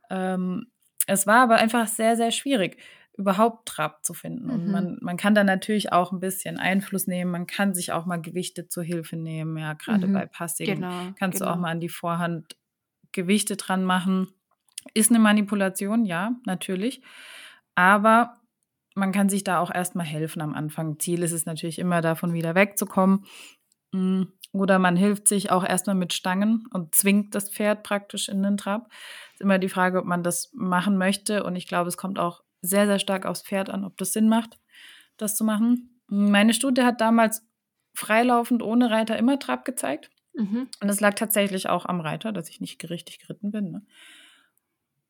[SPEAKER 2] Ähm, es war aber einfach sehr, sehr schwierig überhaupt Trab zu finden. Und mhm. man, man kann da natürlich auch ein bisschen Einfluss nehmen. Man kann sich auch mal Gewichte zur Hilfe nehmen. Ja, gerade mhm. bei Passing genau, kannst genau. du auch genau. mal an die Vorhand Gewichte dran machen. Ist eine Manipulation, ja, natürlich. Aber man kann sich da auch erstmal helfen am Anfang. Ziel ist es natürlich immer, davon wieder wegzukommen. Mm, oder man hilft sich auch erstmal mit Stangen und zwingt das Pferd praktisch in den Trab. Ist immer die Frage, ob man das machen möchte. Und ich glaube, es kommt auch sehr, sehr stark aufs Pferd an, ob das Sinn macht, das zu machen. Meine Studie hat damals freilaufend ohne Reiter immer Trab gezeigt. Mhm. Und das lag tatsächlich auch am Reiter, dass ich nicht richtig geritten bin. Ne?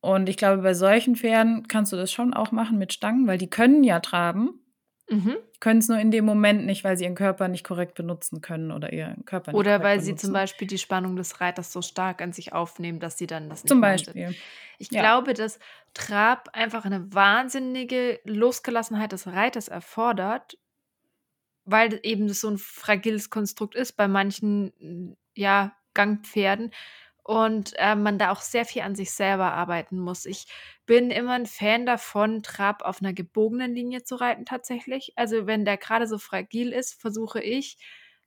[SPEAKER 2] Und ich glaube, bei solchen Pferden kannst du das schon auch machen mit Stangen, weil die können ja traben. Mhm. Können es nur in dem Moment nicht, weil sie ihren Körper nicht korrekt benutzen können oder ihren Körper nicht
[SPEAKER 1] Oder weil benutzen. sie zum Beispiel die Spannung des Reiters so stark an sich aufnehmen, dass sie dann das nicht
[SPEAKER 2] Zum Beispiel.
[SPEAKER 1] Sind. Ich ja. glaube, dass Trab einfach eine wahnsinnige Losgelassenheit des Reiters erfordert, weil eben so ein fragiles Konstrukt ist bei manchen ja, Gangpferden und äh, man da auch sehr viel an sich selber arbeiten muss. Ich bin immer ein Fan davon, Trab auf einer gebogenen Linie zu reiten tatsächlich. Also wenn der gerade so fragil ist, versuche ich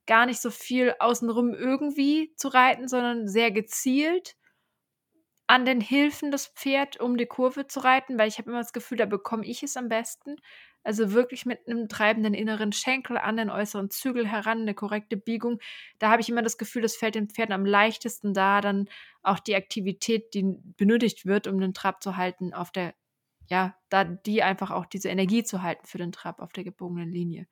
[SPEAKER 1] gar nicht so viel außenrum irgendwie zu reiten, sondern sehr gezielt an den Hilfen des Pferd, um die Kurve zu reiten, weil ich habe immer das Gefühl, da bekomme ich es am besten. Also wirklich mit einem treibenden inneren Schenkel an den äußeren Zügel heran, eine korrekte Biegung. Da habe ich immer das Gefühl, das fällt den Pferden am leichtesten da, dann auch die Aktivität, die benötigt wird, um den Trab zu halten, auf der, ja, da die einfach auch diese Energie zu halten für den Trab auf der gebogenen Linie.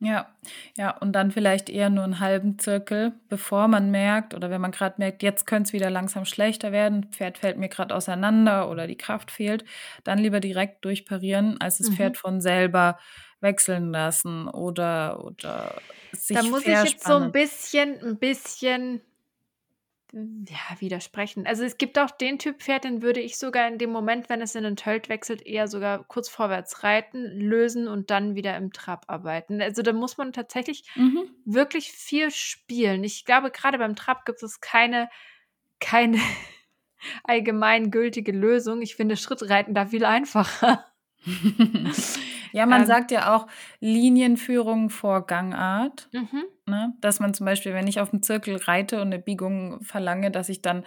[SPEAKER 2] Ja, ja, und dann vielleicht eher nur einen halben Zirkel, bevor man merkt oder wenn man gerade merkt, jetzt könnte es wieder langsam schlechter werden, Pferd fällt mir gerade auseinander oder die Kraft fehlt, dann lieber direkt durchparieren, als das mhm. Pferd von selber wechseln lassen oder, oder
[SPEAKER 1] sich Da muss ich jetzt so ein bisschen, ein bisschen ja, widersprechen. Also es gibt auch den Typ Pferd, den würde ich sogar in dem Moment, wenn es in den Tölt wechselt, eher sogar kurz vorwärts reiten, lösen und dann wieder im Trab arbeiten. Also da muss man tatsächlich mhm. wirklich viel spielen. Ich glaube, gerade beim Trab gibt es keine, keine <laughs> allgemeingültige Lösung. Ich finde Schrittreiten da viel einfacher. <laughs>
[SPEAKER 2] ja, man ähm, sagt ja auch Linienführung vor Gangart. Mhm. Ne? Dass man zum Beispiel, wenn ich auf dem Zirkel reite und eine Biegung verlange, dass ich dann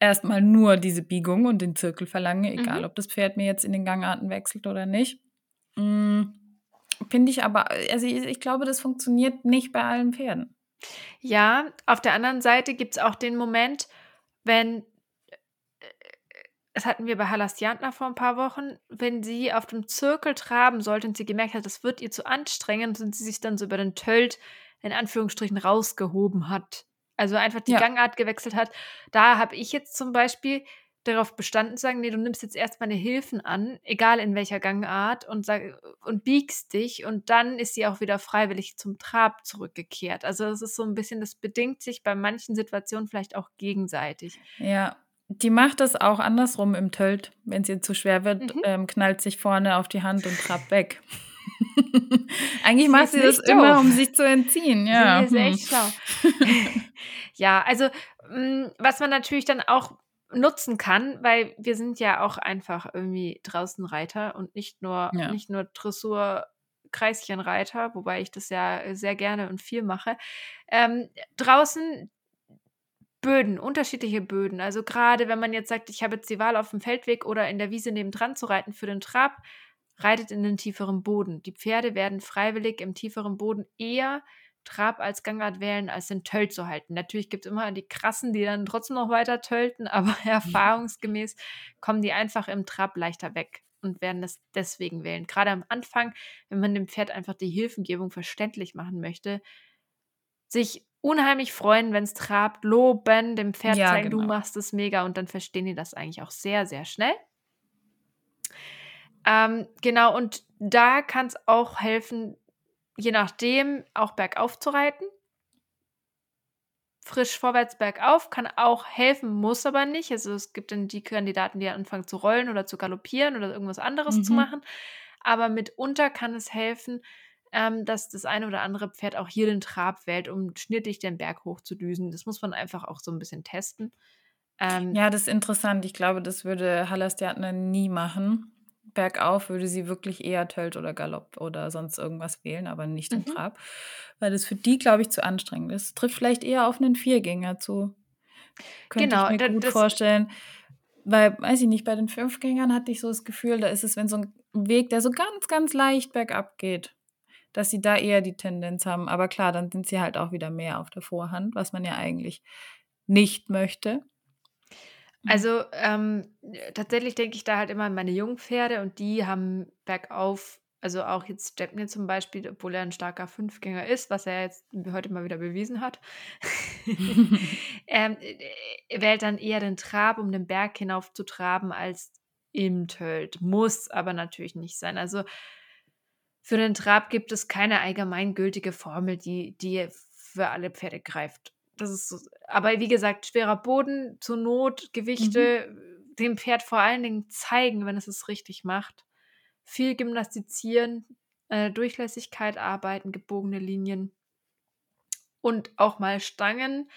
[SPEAKER 2] erstmal nur diese Biegung und den Zirkel verlange, egal mhm. ob das Pferd mir jetzt in den Gangarten wechselt oder nicht. Mhm. Finde ich aber, also ich, ich glaube, das funktioniert nicht bei allen Pferden.
[SPEAKER 1] Ja, auf der anderen Seite gibt es auch den Moment, wenn das hatten wir bei Halastiantner vor ein paar Wochen, wenn sie auf dem Zirkel traben sollte und sie gemerkt hat, das wird ihr zu anstrengend und sie sich dann so über den Tölt in Anführungsstrichen rausgehoben hat. Also einfach die ja. Gangart gewechselt hat. Da habe ich jetzt zum Beispiel darauf bestanden zu sagen, nee, du nimmst jetzt erst meine Hilfen an, egal in welcher Gangart, und, sag, und biegst dich und dann ist sie auch wieder freiwillig zum Trab zurückgekehrt. Also das ist so ein bisschen, das bedingt sich bei manchen Situationen vielleicht auch gegenseitig.
[SPEAKER 2] Ja, die macht das auch andersrum im Tölt. Wenn sie zu schwer wird, mhm. ähm, knallt sich vorne auf die Hand und trabt weg. <laughs> Eigentlich macht sie das doof. immer, um sich zu entziehen. Ja.
[SPEAKER 1] Sie ist echt hm. schlau. <laughs> <laughs> ja, also mm, was man natürlich dann auch nutzen kann, weil wir sind ja auch einfach irgendwie draußen Reiter und nicht nur, ja. nicht nur Dressur. Kreischenreiter, wobei ich das ja sehr gerne und viel mache. Ähm, draußen Böden, unterschiedliche Böden. Also gerade wenn man jetzt sagt, ich habe jetzt die Wahl auf dem Feldweg oder in der Wiese nebendran zu reiten für den Trab, reitet in den tieferen Boden. Die Pferde werden freiwillig im tieferen Boden eher Trab als Gangart wählen, als den Tölt zu halten. Natürlich gibt es immer die Krassen, die dann trotzdem noch weiter tölten, <laughs> aber erfahrungsgemäß kommen die einfach im Trab leichter weg und werden es deswegen wählen. Gerade am Anfang, wenn man dem Pferd einfach die Hilfengebung verständlich machen möchte, sich unheimlich freuen, wenn es trabt, loben, dem Pferd
[SPEAKER 2] Ja,
[SPEAKER 1] zeigen, du
[SPEAKER 2] genau.
[SPEAKER 1] machst es mega und dann verstehen die das eigentlich auch sehr, sehr schnell. Ähm, genau, und da kann es auch helfen, je nachdem auch bergauf zu reiten. Frisch vorwärts bergauf kann auch helfen, muss aber nicht. Also es gibt dann die Kandidaten, die anfangen zu rollen oder zu galoppieren oder irgendwas anderes zu
[SPEAKER 2] Mhm.
[SPEAKER 1] machen. Aber mitunter kann es helfen, ähm, dass das eine oder andere Pferd auch hier den Trab wählt, um schnittig den Berg hochzudüsen. Das muss man einfach auch so ein bisschen testen. Ähm,
[SPEAKER 2] Ja, das ist interessant. Ich glaube, das würde Hallerstjärtner nie machen. Bergauf würde sie wirklich eher Tölt oder Galopp oder sonst irgendwas wählen, aber nicht den
[SPEAKER 1] Mhm.
[SPEAKER 2] Trab, weil das für die, glaube ich, zu anstrengend ist. Trifft vielleicht eher auf einen Viergänger zu. Könnte
[SPEAKER 1] Genau,
[SPEAKER 2] ich mir gut vorstellen. Weil, weiß ich nicht, bei den Fünfgängern hatte ich so das Gefühl, da ist es, wenn so ein Weg, der so ganz, ganz leicht bergab geht, dass sie da eher die Tendenz haben. Aber klar, dann sind sie halt auch wieder mehr auf der Vorhand, was man ja eigentlich nicht möchte.
[SPEAKER 1] Also, ähm, äh, tatsächlich denke ich da halt immer an meine Jungpferde und die haben bergauf also auch jetzt Stepney zum Beispiel, obwohl er ein starker Fünfgänger ist, was er jetzt heute mal wieder bewiesen hat, <laughs> ähm, äh, wählt dann eher den Trab, um den Berg hinauf zu traben, als im Tölt. Muss aber natürlich nicht sein. Also für den Trab gibt es keine allgemeingültige Formel, die, die für alle Pferde greift. Das ist so. Aber wie gesagt, schwerer Boden, zur Not, Gewichte, dem Pferd vor allen Dingen zeigen, wenn es es richtig macht. Viel gymnastizieren, äh, Durchlässigkeit arbeiten, gebogene Linien und auch mal Stangen.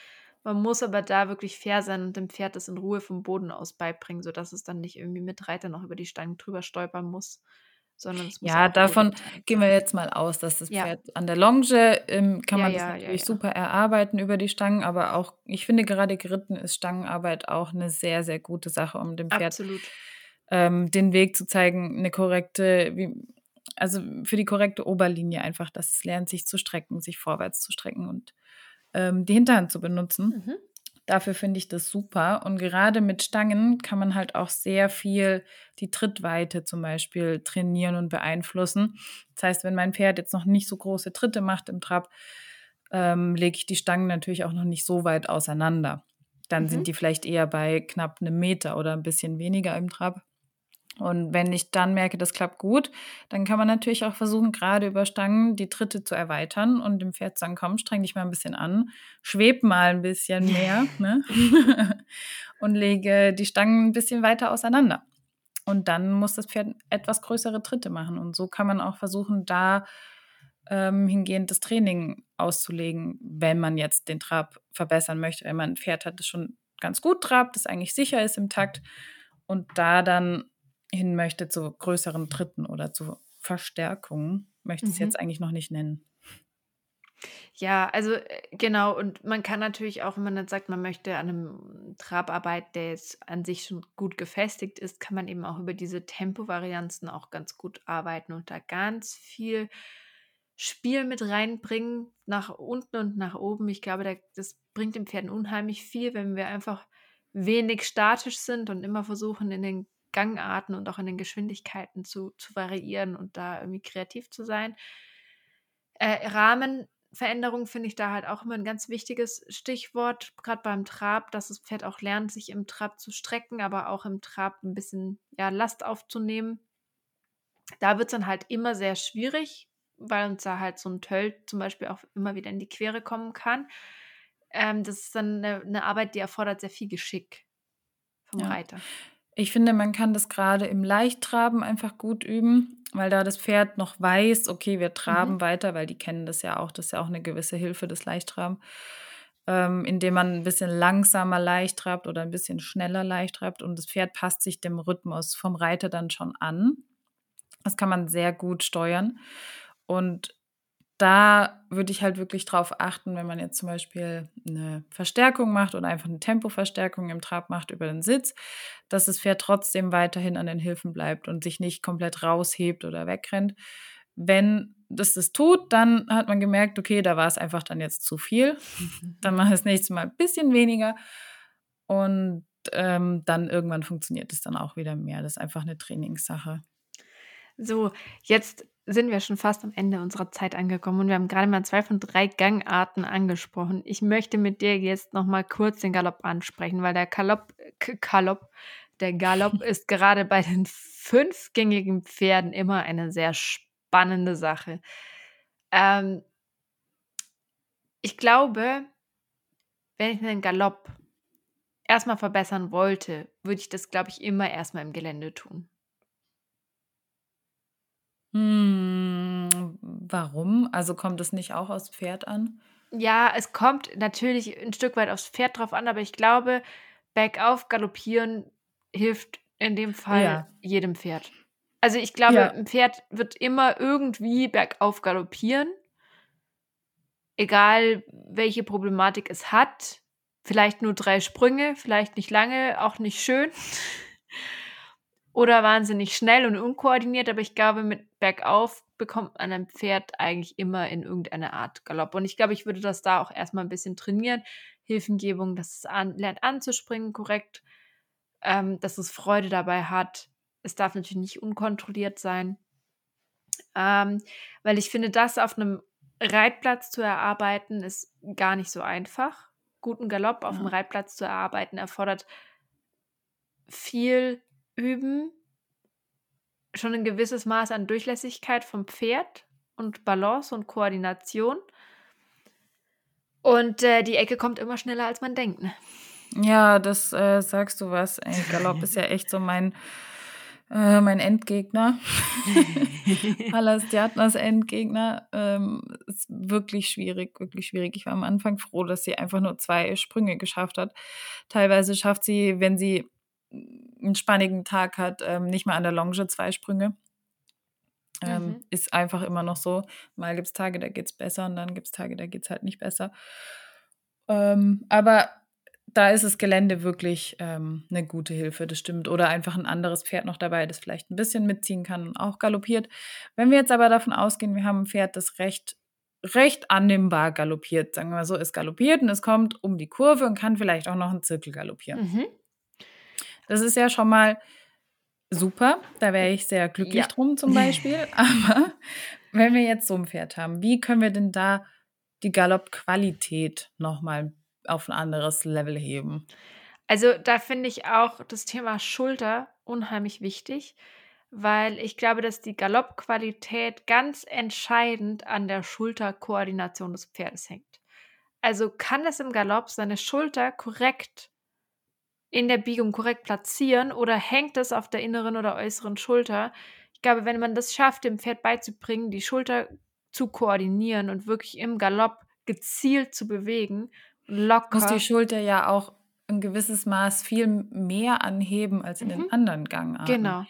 [SPEAKER 1] Man muss aber da wirklich fair sein und dem Pferd das in Ruhe vom Boden aus beibringen, sodass es dann nicht irgendwie mit Reiter noch über die Stangen drüber stolpern muss, sondern es muss
[SPEAKER 2] Ja, davon gehen wir jetzt mal aus, dass das
[SPEAKER 1] Ja.
[SPEAKER 2] Pferd an der Longe ähm, kann
[SPEAKER 1] Ja,
[SPEAKER 2] man das
[SPEAKER 1] ja,
[SPEAKER 2] natürlich super erarbeiten über die Stangen, aber auch, ich finde gerade geritten ist Stangenarbeit auch eine sehr, sehr gute Sache, um dem Pferd ähm, den Weg zu zeigen, eine korrekte, wie, also für die korrekte Oberlinie einfach, dass es lernt, sich zu strecken, sich vorwärts zu strecken und ähm, die Hinterhand zu benutzen.
[SPEAKER 1] Mhm.
[SPEAKER 2] Dafür finde ich das super. Und gerade mit Stangen kann man halt auch sehr viel die Trittweite zum Beispiel trainieren und beeinflussen. Das heißt, wenn mein Pferd jetzt noch nicht so große Tritte macht im Trab, ähm, lege ich die Stangen natürlich auch noch nicht so weit auseinander. Dann
[SPEAKER 1] Mhm.
[SPEAKER 2] sind die vielleicht eher bei knapp einem Meter oder ein bisschen weniger im Trab. Und wenn ich dann merke, das klappt gut, dann kann man natürlich auch versuchen, gerade über Stangen die Tritte zu erweitern und dem Pferd zu sagen, komm, streng dich mal ein bisschen an, schweb mal ein bisschen mehr ne? <laughs> und lege die Stangen ein bisschen weiter auseinander. Und dann muss das Pferd etwas größere Tritte machen. Und so kann man auch versuchen, da ähm, hingehend das Training auszulegen, wenn man jetzt den Trab verbessern möchte. Wenn man ein Pferd hat, das schon ganz gut trabt, das eigentlich sicher ist im Takt und da dann hin möchte zu größeren Tritten oder zu Verstärkungen, möchte ich es
[SPEAKER 1] Mhm.
[SPEAKER 2] jetzt eigentlich noch nicht nennen.
[SPEAKER 1] Ja, also äh, genau. Und man kann natürlich auch, wenn man dann sagt, man möchte an einem Trab arbeiten, der jetzt an sich schon gut gefestigt ist, kann man eben auch über diese Tempovarianzen auch ganz gut arbeiten und da ganz viel Spiel mit reinbringen, nach unten und nach oben. Ich glaube, da, das bringt dem Pferden unheimlich viel, wenn wir einfach wenig statisch sind und immer versuchen, in den Gangarten und auch in den Geschwindigkeiten zu, zu variieren und da irgendwie kreativ zu sein. Äh, Rahmenveränderung finde ich da halt auch immer ein ganz wichtiges Stichwort, gerade beim Trab, dass das Pferd auch lernt, sich im Trab zu strecken, aber auch im Trab ein bisschen ja, Last aufzunehmen. Da wird es dann halt immer sehr schwierig, weil uns da halt so ein Tölt zum Beispiel auch immer wieder in die Quere kommen kann. Ähm, das ist dann eine, eine Arbeit, die erfordert sehr viel Geschick vom
[SPEAKER 2] Ja.
[SPEAKER 1] Reiter.
[SPEAKER 2] Ich finde, man kann das gerade im Leichttraben einfach gut üben, weil da das Pferd noch weiß, okay, wir traben
[SPEAKER 1] Mhm.
[SPEAKER 2] weiter, weil die kennen das ja auch, das ist ja auch eine gewisse Hilfe, das Leichttraben, ähm, indem man ein bisschen langsamer leicht trabt oder ein bisschen schneller leicht trabt und das Pferd passt sich dem Rhythmus vom Reiter dann schon an. Das kann man sehr gut steuern und da würde ich halt wirklich drauf achten, wenn man jetzt zum Beispiel eine Verstärkung macht oder einfach eine Tempoverstärkung im Trab macht über den Sitz, dass das Pferd trotzdem weiterhin an den Hilfen bleibt und sich nicht komplett raushebt oder wegrennt. Wenn das das tut, dann hat man gemerkt, okay, da war es einfach dann jetzt zu viel. <laughs> dann mache ich das nächste Mal ein bisschen weniger und ähm, dann irgendwann funktioniert es dann auch wieder mehr. Das ist einfach eine Trainingssache.
[SPEAKER 1] So, jetzt sind wir schon fast am Ende unserer Zeit angekommen und wir haben gerade mal zwei von drei Gangarten angesprochen. Ich möchte mit dir jetzt noch mal kurz den Galopp ansprechen, weil der Galopp, Galopp, der Galopp <laughs> ist gerade bei den fünfgängigen Pferden immer eine sehr spannende Sache. Ähm, ich glaube, wenn ich einen Galopp erstmal verbessern wollte, würde ich das, glaube ich, immer erstmal im Gelände tun.
[SPEAKER 2] Hm, warum? Also kommt es nicht auch aufs Pferd an?
[SPEAKER 1] Ja, es kommt natürlich ein Stück weit aufs Pferd drauf an, aber ich glaube, bergauf galoppieren hilft in dem Fall
[SPEAKER 2] Ja.
[SPEAKER 1] jedem Pferd. Also ich glaube,
[SPEAKER 2] Ja.
[SPEAKER 1] ein Pferd wird immer irgendwie bergauf galoppieren, egal welche Problematik es hat. Vielleicht nur drei Sprünge, vielleicht nicht lange, auch nicht schön. Oder wahnsinnig schnell und unkoordiniert, aber ich glaube, mit bergauf bekommt man ein Pferd eigentlich immer in irgendeine Art Galopp. Und ich glaube, ich würde das da auch erstmal ein bisschen trainieren. Hilfengebung, dass es an, lernt anzuspringen korrekt, ähm, dass es Freude dabei hat. Es darf natürlich nicht unkontrolliert sein. Ähm, weil ich finde, das auf einem Reitplatz zu erarbeiten, ist gar nicht so einfach. Guten Galopp auf
[SPEAKER 2] Ja.
[SPEAKER 1] dem Reitplatz zu erarbeiten, erfordert viel Üben, schon ein gewisses Maß an Durchlässigkeit vom Pferd und Balance und Koordination. Und äh, die Ecke kommt immer schneller, als man denkt. Ne?
[SPEAKER 2] Ja, das äh, sagst du was. Ey, Galopp ist ja echt so mein, äh, mein Endgegner. <laughs> Pallas Diatnas Endgegner. Ähm, ist wirklich schwierig, wirklich schwierig. Ich war am Anfang froh, dass sie einfach nur zwei Sprünge geschafft hat. Teilweise schafft sie, wenn sie einen spannigen Tag hat, ähm, nicht mal an der Longe zwei Sprünge. Ähm,
[SPEAKER 1] Mhm.
[SPEAKER 2] Ist einfach immer noch so. Mal gibt es Tage, da geht es besser und dann gibt es Tage, da geht es halt nicht besser. Ähm, aber da ist das Gelände wirklich ähm, eine gute Hilfe, das stimmt. Oder einfach ein anderes Pferd noch dabei, das vielleicht ein bisschen mitziehen kann und auch galoppiert. Wenn wir jetzt aber davon ausgehen, wir haben ein Pferd, das recht, recht annehmbar galoppiert, sagen wir mal so, es galoppiert und es kommt um die Kurve und kann vielleicht auch noch einen Zirkel galoppieren.
[SPEAKER 1] Mhm.
[SPEAKER 2] Das ist ja schon mal super. Da wäre ich sehr glücklich
[SPEAKER 1] Ja.
[SPEAKER 2] drum zum Beispiel. <laughs> Aber wenn wir jetzt so ein Pferd haben, wie können wir denn da die Galoppqualität nochmal auf ein anderes Level heben?
[SPEAKER 1] Also da finde ich auch das Thema Schulter unheimlich wichtig, weil ich glaube, dass die Galoppqualität ganz entscheidend an der Schulterkoordination des Pferdes hängt. Also kann es im Galopp seine Schulter korrekt in der Biegung korrekt platzieren oder hängt es auf der inneren oder äußeren Schulter? Ich glaube, wenn man das schafft, dem Pferd beizubringen, die Schulter zu koordinieren und wirklich im Galopp gezielt zu bewegen, locker.
[SPEAKER 2] Muss die Schulter ja auch ein gewisses Maß viel mehr anheben als in
[SPEAKER 1] Mhm.
[SPEAKER 2] den anderen Gangarten.
[SPEAKER 1] Genau.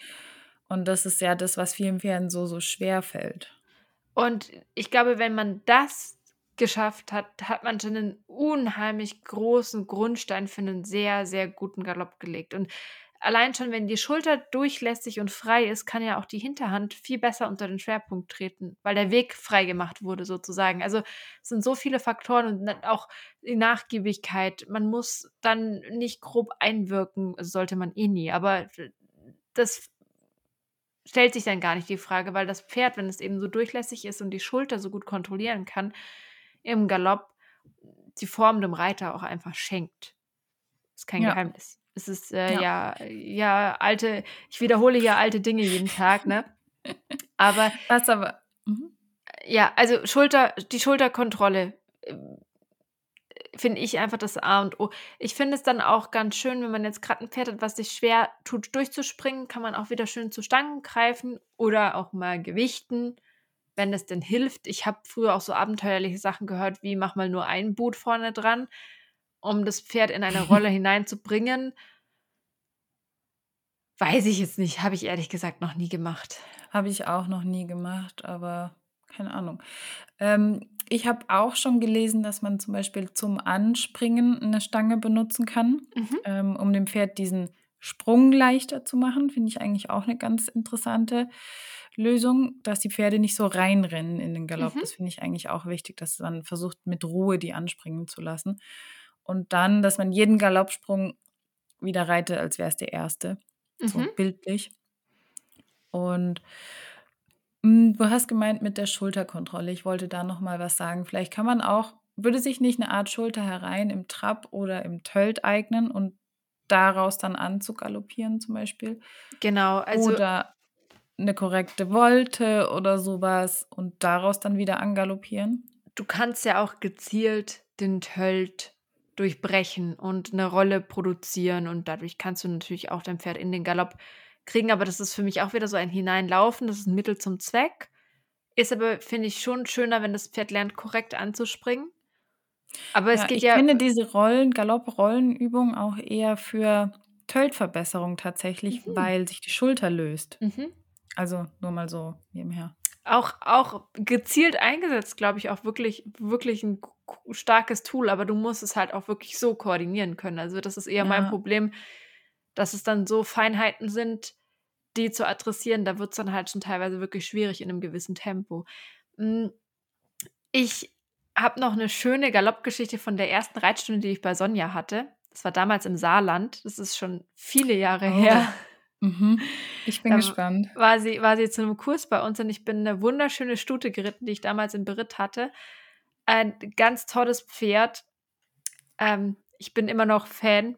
[SPEAKER 2] Und das ist ja das, was vielen Pferden so, so schwer fällt.
[SPEAKER 1] Und ich glaube, wenn man das geschafft hat, hat man schon einen unheimlich großen Grundstein für einen sehr, sehr guten Galopp gelegt. Und allein schon, wenn die Schulter durchlässig und frei ist, kann ja auch die Hinterhand viel besser unter den Schwerpunkt treten, weil der Weg frei gemacht wurde sozusagen. Also es sind so viele Faktoren und auch die Nachgiebigkeit. Man muss dann nicht grob einwirken, sollte man eh nie. Aber das stellt sich dann gar nicht die Frage, weil das Pferd, wenn es eben so durchlässig ist und die Schulter so gut kontrollieren kann, im Galopp die Form dem Reiter auch einfach schenkt. Ist kein
[SPEAKER 2] Ja.
[SPEAKER 1] Geheimnis. Es ist äh,
[SPEAKER 2] Ja.
[SPEAKER 1] ja. ja, alte, ich wiederhole ja alte Dinge jeden Tag, ne? Aber <laughs>
[SPEAKER 2] Was aber. Mhm.
[SPEAKER 1] ja, also Schulter, die Schulterkontrolle äh, finde ich einfach das A und O. Ich finde es dann auch ganz schön, wenn man jetzt gerade ein Pferd hat, was sich schwer tut, durchzuspringen, kann man auch wieder schön zu Stangen greifen oder auch mal gewichten, wenn es denn hilft. Ich habe früher auch so abenteuerliche Sachen gehört, wie mach mal nur ein Boot vorne dran, um das Pferd in eine Rolle <laughs> hineinzubringen. Weiß ich jetzt nicht, habe ich ehrlich gesagt noch nie gemacht.
[SPEAKER 2] Habe ich auch noch nie gemacht, aber keine Ahnung. Ähm, ich habe auch schon gelesen, dass man zum Beispiel zum Anspringen eine Stange benutzen kann,
[SPEAKER 1] Mhm.
[SPEAKER 2] ähm, um dem Pferd diesen Sprung leichter zu machen. Finde ich eigentlich auch eine ganz interessante Lösung, dass die Pferde nicht so reinrennen in den Galopp.
[SPEAKER 1] Mhm.
[SPEAKER 2] Das finde ich eigentlich auch wichtig, dass man versucht, mit Ruhe die anspringen zu lassen. Und dann, dass man jeden Galoppsprung wieder reitet, als wäre es der erste. So
[SPEAKER 1] Mhm.
[SPEAKER 2] bildlich. Und mm, du hast gemeint mit der Schulterkontrolle. Ich wollte da noch mal was sagen. Vielleicht kann man auch, würde sich nicht eine Art Schulter herein im Trab oder im Tölt eignen und daraus dann anzugaloppieren zum Beispiel?
[SPEAKER 1] Genau, also
[SPEAKER 2] Oder eine korrekte Wolte oder sowas und daraus dann wieder angaloppieren?
[SPEAKER 1] du kannst ja auch gezielt den Tölt durchbrechen und eine Rolle produzieren und dadurch kannst du natürlich auch dein Pferd in den Galopp kriegen, aber das ist für mich auch wieder so ein Hineinlaufen, das ist ein Mittel zum Zweck. Ist aber, finde ich, schon schöner, wenn das Pferd lernt, korrekt anzuspringen. Aber es
[SPEAKER 2] Ja,
[SPEAKER 1] geht
[SPEAKER 2] ich
[SPEAKER 1] ja
[SPEAKER 2] kenne diese Rollen, Galopp-Rollenübung auch eher für Töltverbesserung tatsächlich,
[SPEAKER 1] Mhm.
[SPEAKER 2] weil sich die Schulter löst.
[SPEAKER 1] Mhm.
[SPEAKER 2] Also nur mal so nebenher.
[SPEAKER 1] auch, auch gezielt eingesetzt, glaube ich, auch wirklich, wirklich ein starkes Tool, aber du musst es halt auch wirklich so koordinieren können. Also das ist eher mein
[SPEAKER 2] Ja.
[SPEAKER 1] Problem, dass es dann so Feinheiten sind, die zu adressieren, da wird es dann halt schon teilweise wirklich schwierig in einem gewissen Tempo. Mm, Ich habe noch eine schöne Galoppgeschichte von der ersten Reitstunde, die ich bei Sonja hatte. Das war damals im Saarland. Das ist schon viele Jahre
[SPEAKER 2] Oh.
[SPEAKER 1] her.
[SPEAKER 2] Mhm. Ich bin
[SPEAKER 1] Da
[SPEAKER 2] gespannt.
[SPEAKER 1] war sie, war sie zu einem Kurs bei uns und ich bin eine wunderschöne Stute geritten, die ich damals im Beritt hatte. Ein ganz tolles Pferd. Ähm, ich bin immer noch Fan,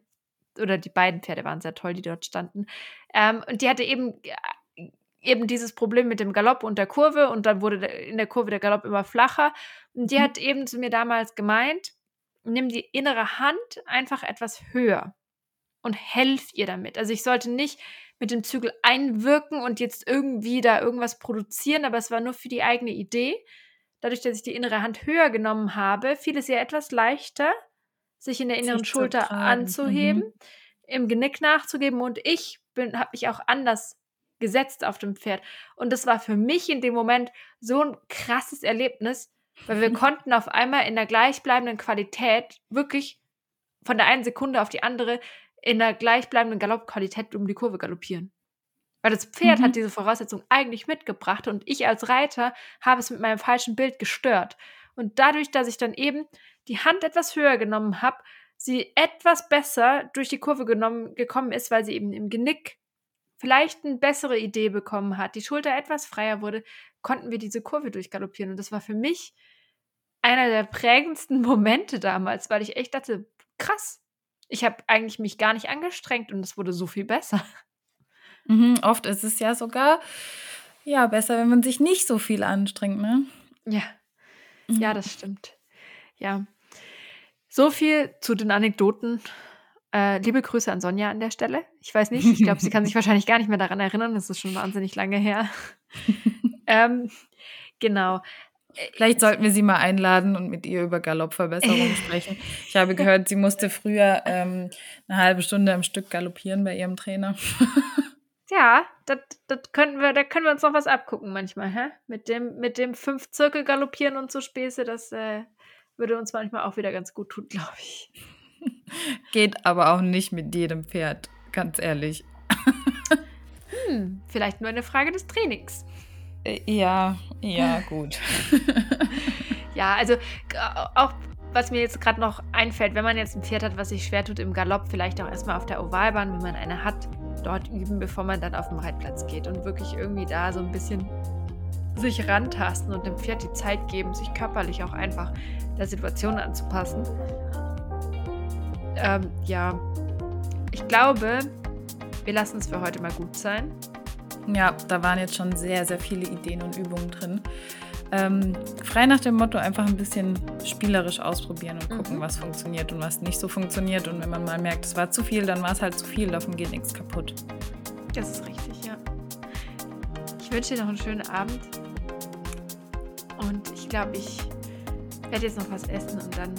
[SPEAKER 1] oder die beiden Pferde waren sehr toll, die dort standen. Ähm, und die hatte eben, äh, eben dieses Problem mit dem Galopp und der Kurve und dann wurde in der Kurve der Galopp immer flacher. Und die
[SPEAKER 2] Mhm.
[SPEAKER 1] hat eben zu mir damals gemeint, nimm die innere Hand einfach etwas höher und helf ihr damit. Also ich sollte nicht mit dem Zügel einwirken und jetzt irgendwie da irgendwas produzieren, aber es war nur für die eigene Idee. Dadurch, dass ich die innere Hand höher genommen habe, fiel es ihr etwas leichter, sich in der inneren Schulter anzuheben,
[SPEAKER 2] Mhm.
[SPEAKER 1] im Genick nachzugeben und ich habe mich auch anders gesetzt auf dem Pferd und das war für mich in dem Moment so ein krasses Erlebnis, weil wir <laughs> konnten auf einmal in der gleichbleibenden Qualität wirklich von der einen Sekunde auf die andere in der gleichbleibenden Galoppqualität um die Kurve galoppieren. Weil das Pferd
[SPEAKER 2] Mhm.
[SPEAKER 1] hat diese Voraussetzung eigentlich mitgebracht und ich als Reiter habe es mit meinem falschen Bild gestört. Und dadurch, dass ich dann eben die Hand etwas höher genommen habe, sie etwas besser durch die Kurve genommen, gekommen ist, weil sie eben im Genick vielleicht eine bessere Idee bekommen hat, die Schulter etwas freier wurde, konnten wir diese Kurve durchgaloppieren. Und das war für mich einer der prägendsten <laughs> Momente damals, weil ich echt dachte, krass, ich habe eigentlich mich gar nicht angestrengt und es wurde so viel besser. <laughs>
[SPEAKER 2] Mhm. Oft ist es ja sogar ja, besser, wenn man sich nicht so viel anstrengt, ne?
[SPEAKER 1] Ja, ja,
[SPEAKER 2] Mhm.
[SPEAKER 1] das stimmt. Ja, so viel zu den Anekdoten. Äh, liebe Grüße an Sonja an der Stelle. Ich weiß nicht, ich glaube, sie kann sich <laughs> wahrscheinlich gar nicht mehr daran erinnern. Das ist schon wahnsinnig lange her. <laughs> ähm, genau.
[SPEAKER 2] Vielleicht sollten wir sie mal einladen und mit ihr über Galoppverbesserungen <laughs> sprechen. Ich habe gehört, sie musste früher ähm, eine halbe Stunde am Stück galoppieren bei ihrem Trainer. <laughs>
[SPEAKER 1] Ja, das, das könnten wir, da können wir uns noch was abgucken manchmal, hä? Mit dem, mit dem fünf Zirkel galoppieren und so Späße, das äh, würde uns manchmal auch wieder ganz gut tun, glaube ich. <laughs>
[SPEAKER 2] Geht aber auch nicht mit jedem Pferd, ganz ehrlich.
[SPEAKER 1] Hm, vielleicht nur eine Frage des Trainings.
[SPEAKER 2] Äh, Ja, ja, gut. <laughs>
[SPEAKER 1] Ja, also g- auch was mir jetzt gerade noch einfällt, wenn man jetzt ein Pferd hat, was sich schwer tut im Galopp, vielleicht auch erstmal auf der Ovalbahn, wenn man eine hat, dort üben, bevor man dann auf den Reitplatz geht und wirklich irgendwie da so ein bisschen sich rantasten und dem Pferd die Zeit geben, sich körperlich auch einfach der Situation anzupassen. Ähm, ja, ich glaube, wir lassen es für heute mal gut sein.
[SPEAKER 2] Ja, da waren jetzt schon sehr, sehr viele Ideen und Übungen drin. Ähm, frei nach dem Motto einfach ein bisschen spielerisch ausprobieren und gucken,
[SPEAKER 1] Mhm.
[SPEAKER 2] was funktioniert und was nicht so funktioniert. Und wenn man mal merkt, es war zu viel, dann war es halt zu viel, davon geht nichts kaputt.
[SPEAKER 1] Das ist richtig, ja. Ich wünsche dir noch einen schönen Abend. Und ich glaube, ich werde jetzt noch was essen und dann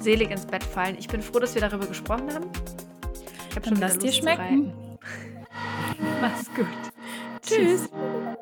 [SPEAKER 1] selig ins Bett fallen. Ich bin froh, dass wir darüber gesprochen haben. Ich habe
[SPEAKER 2] Dann lass dir schmecken.
[SPEAKER 1] Mach's gut.
[SPEAKER 2] Tschüss.
[SPEAKER 1] Tschüss.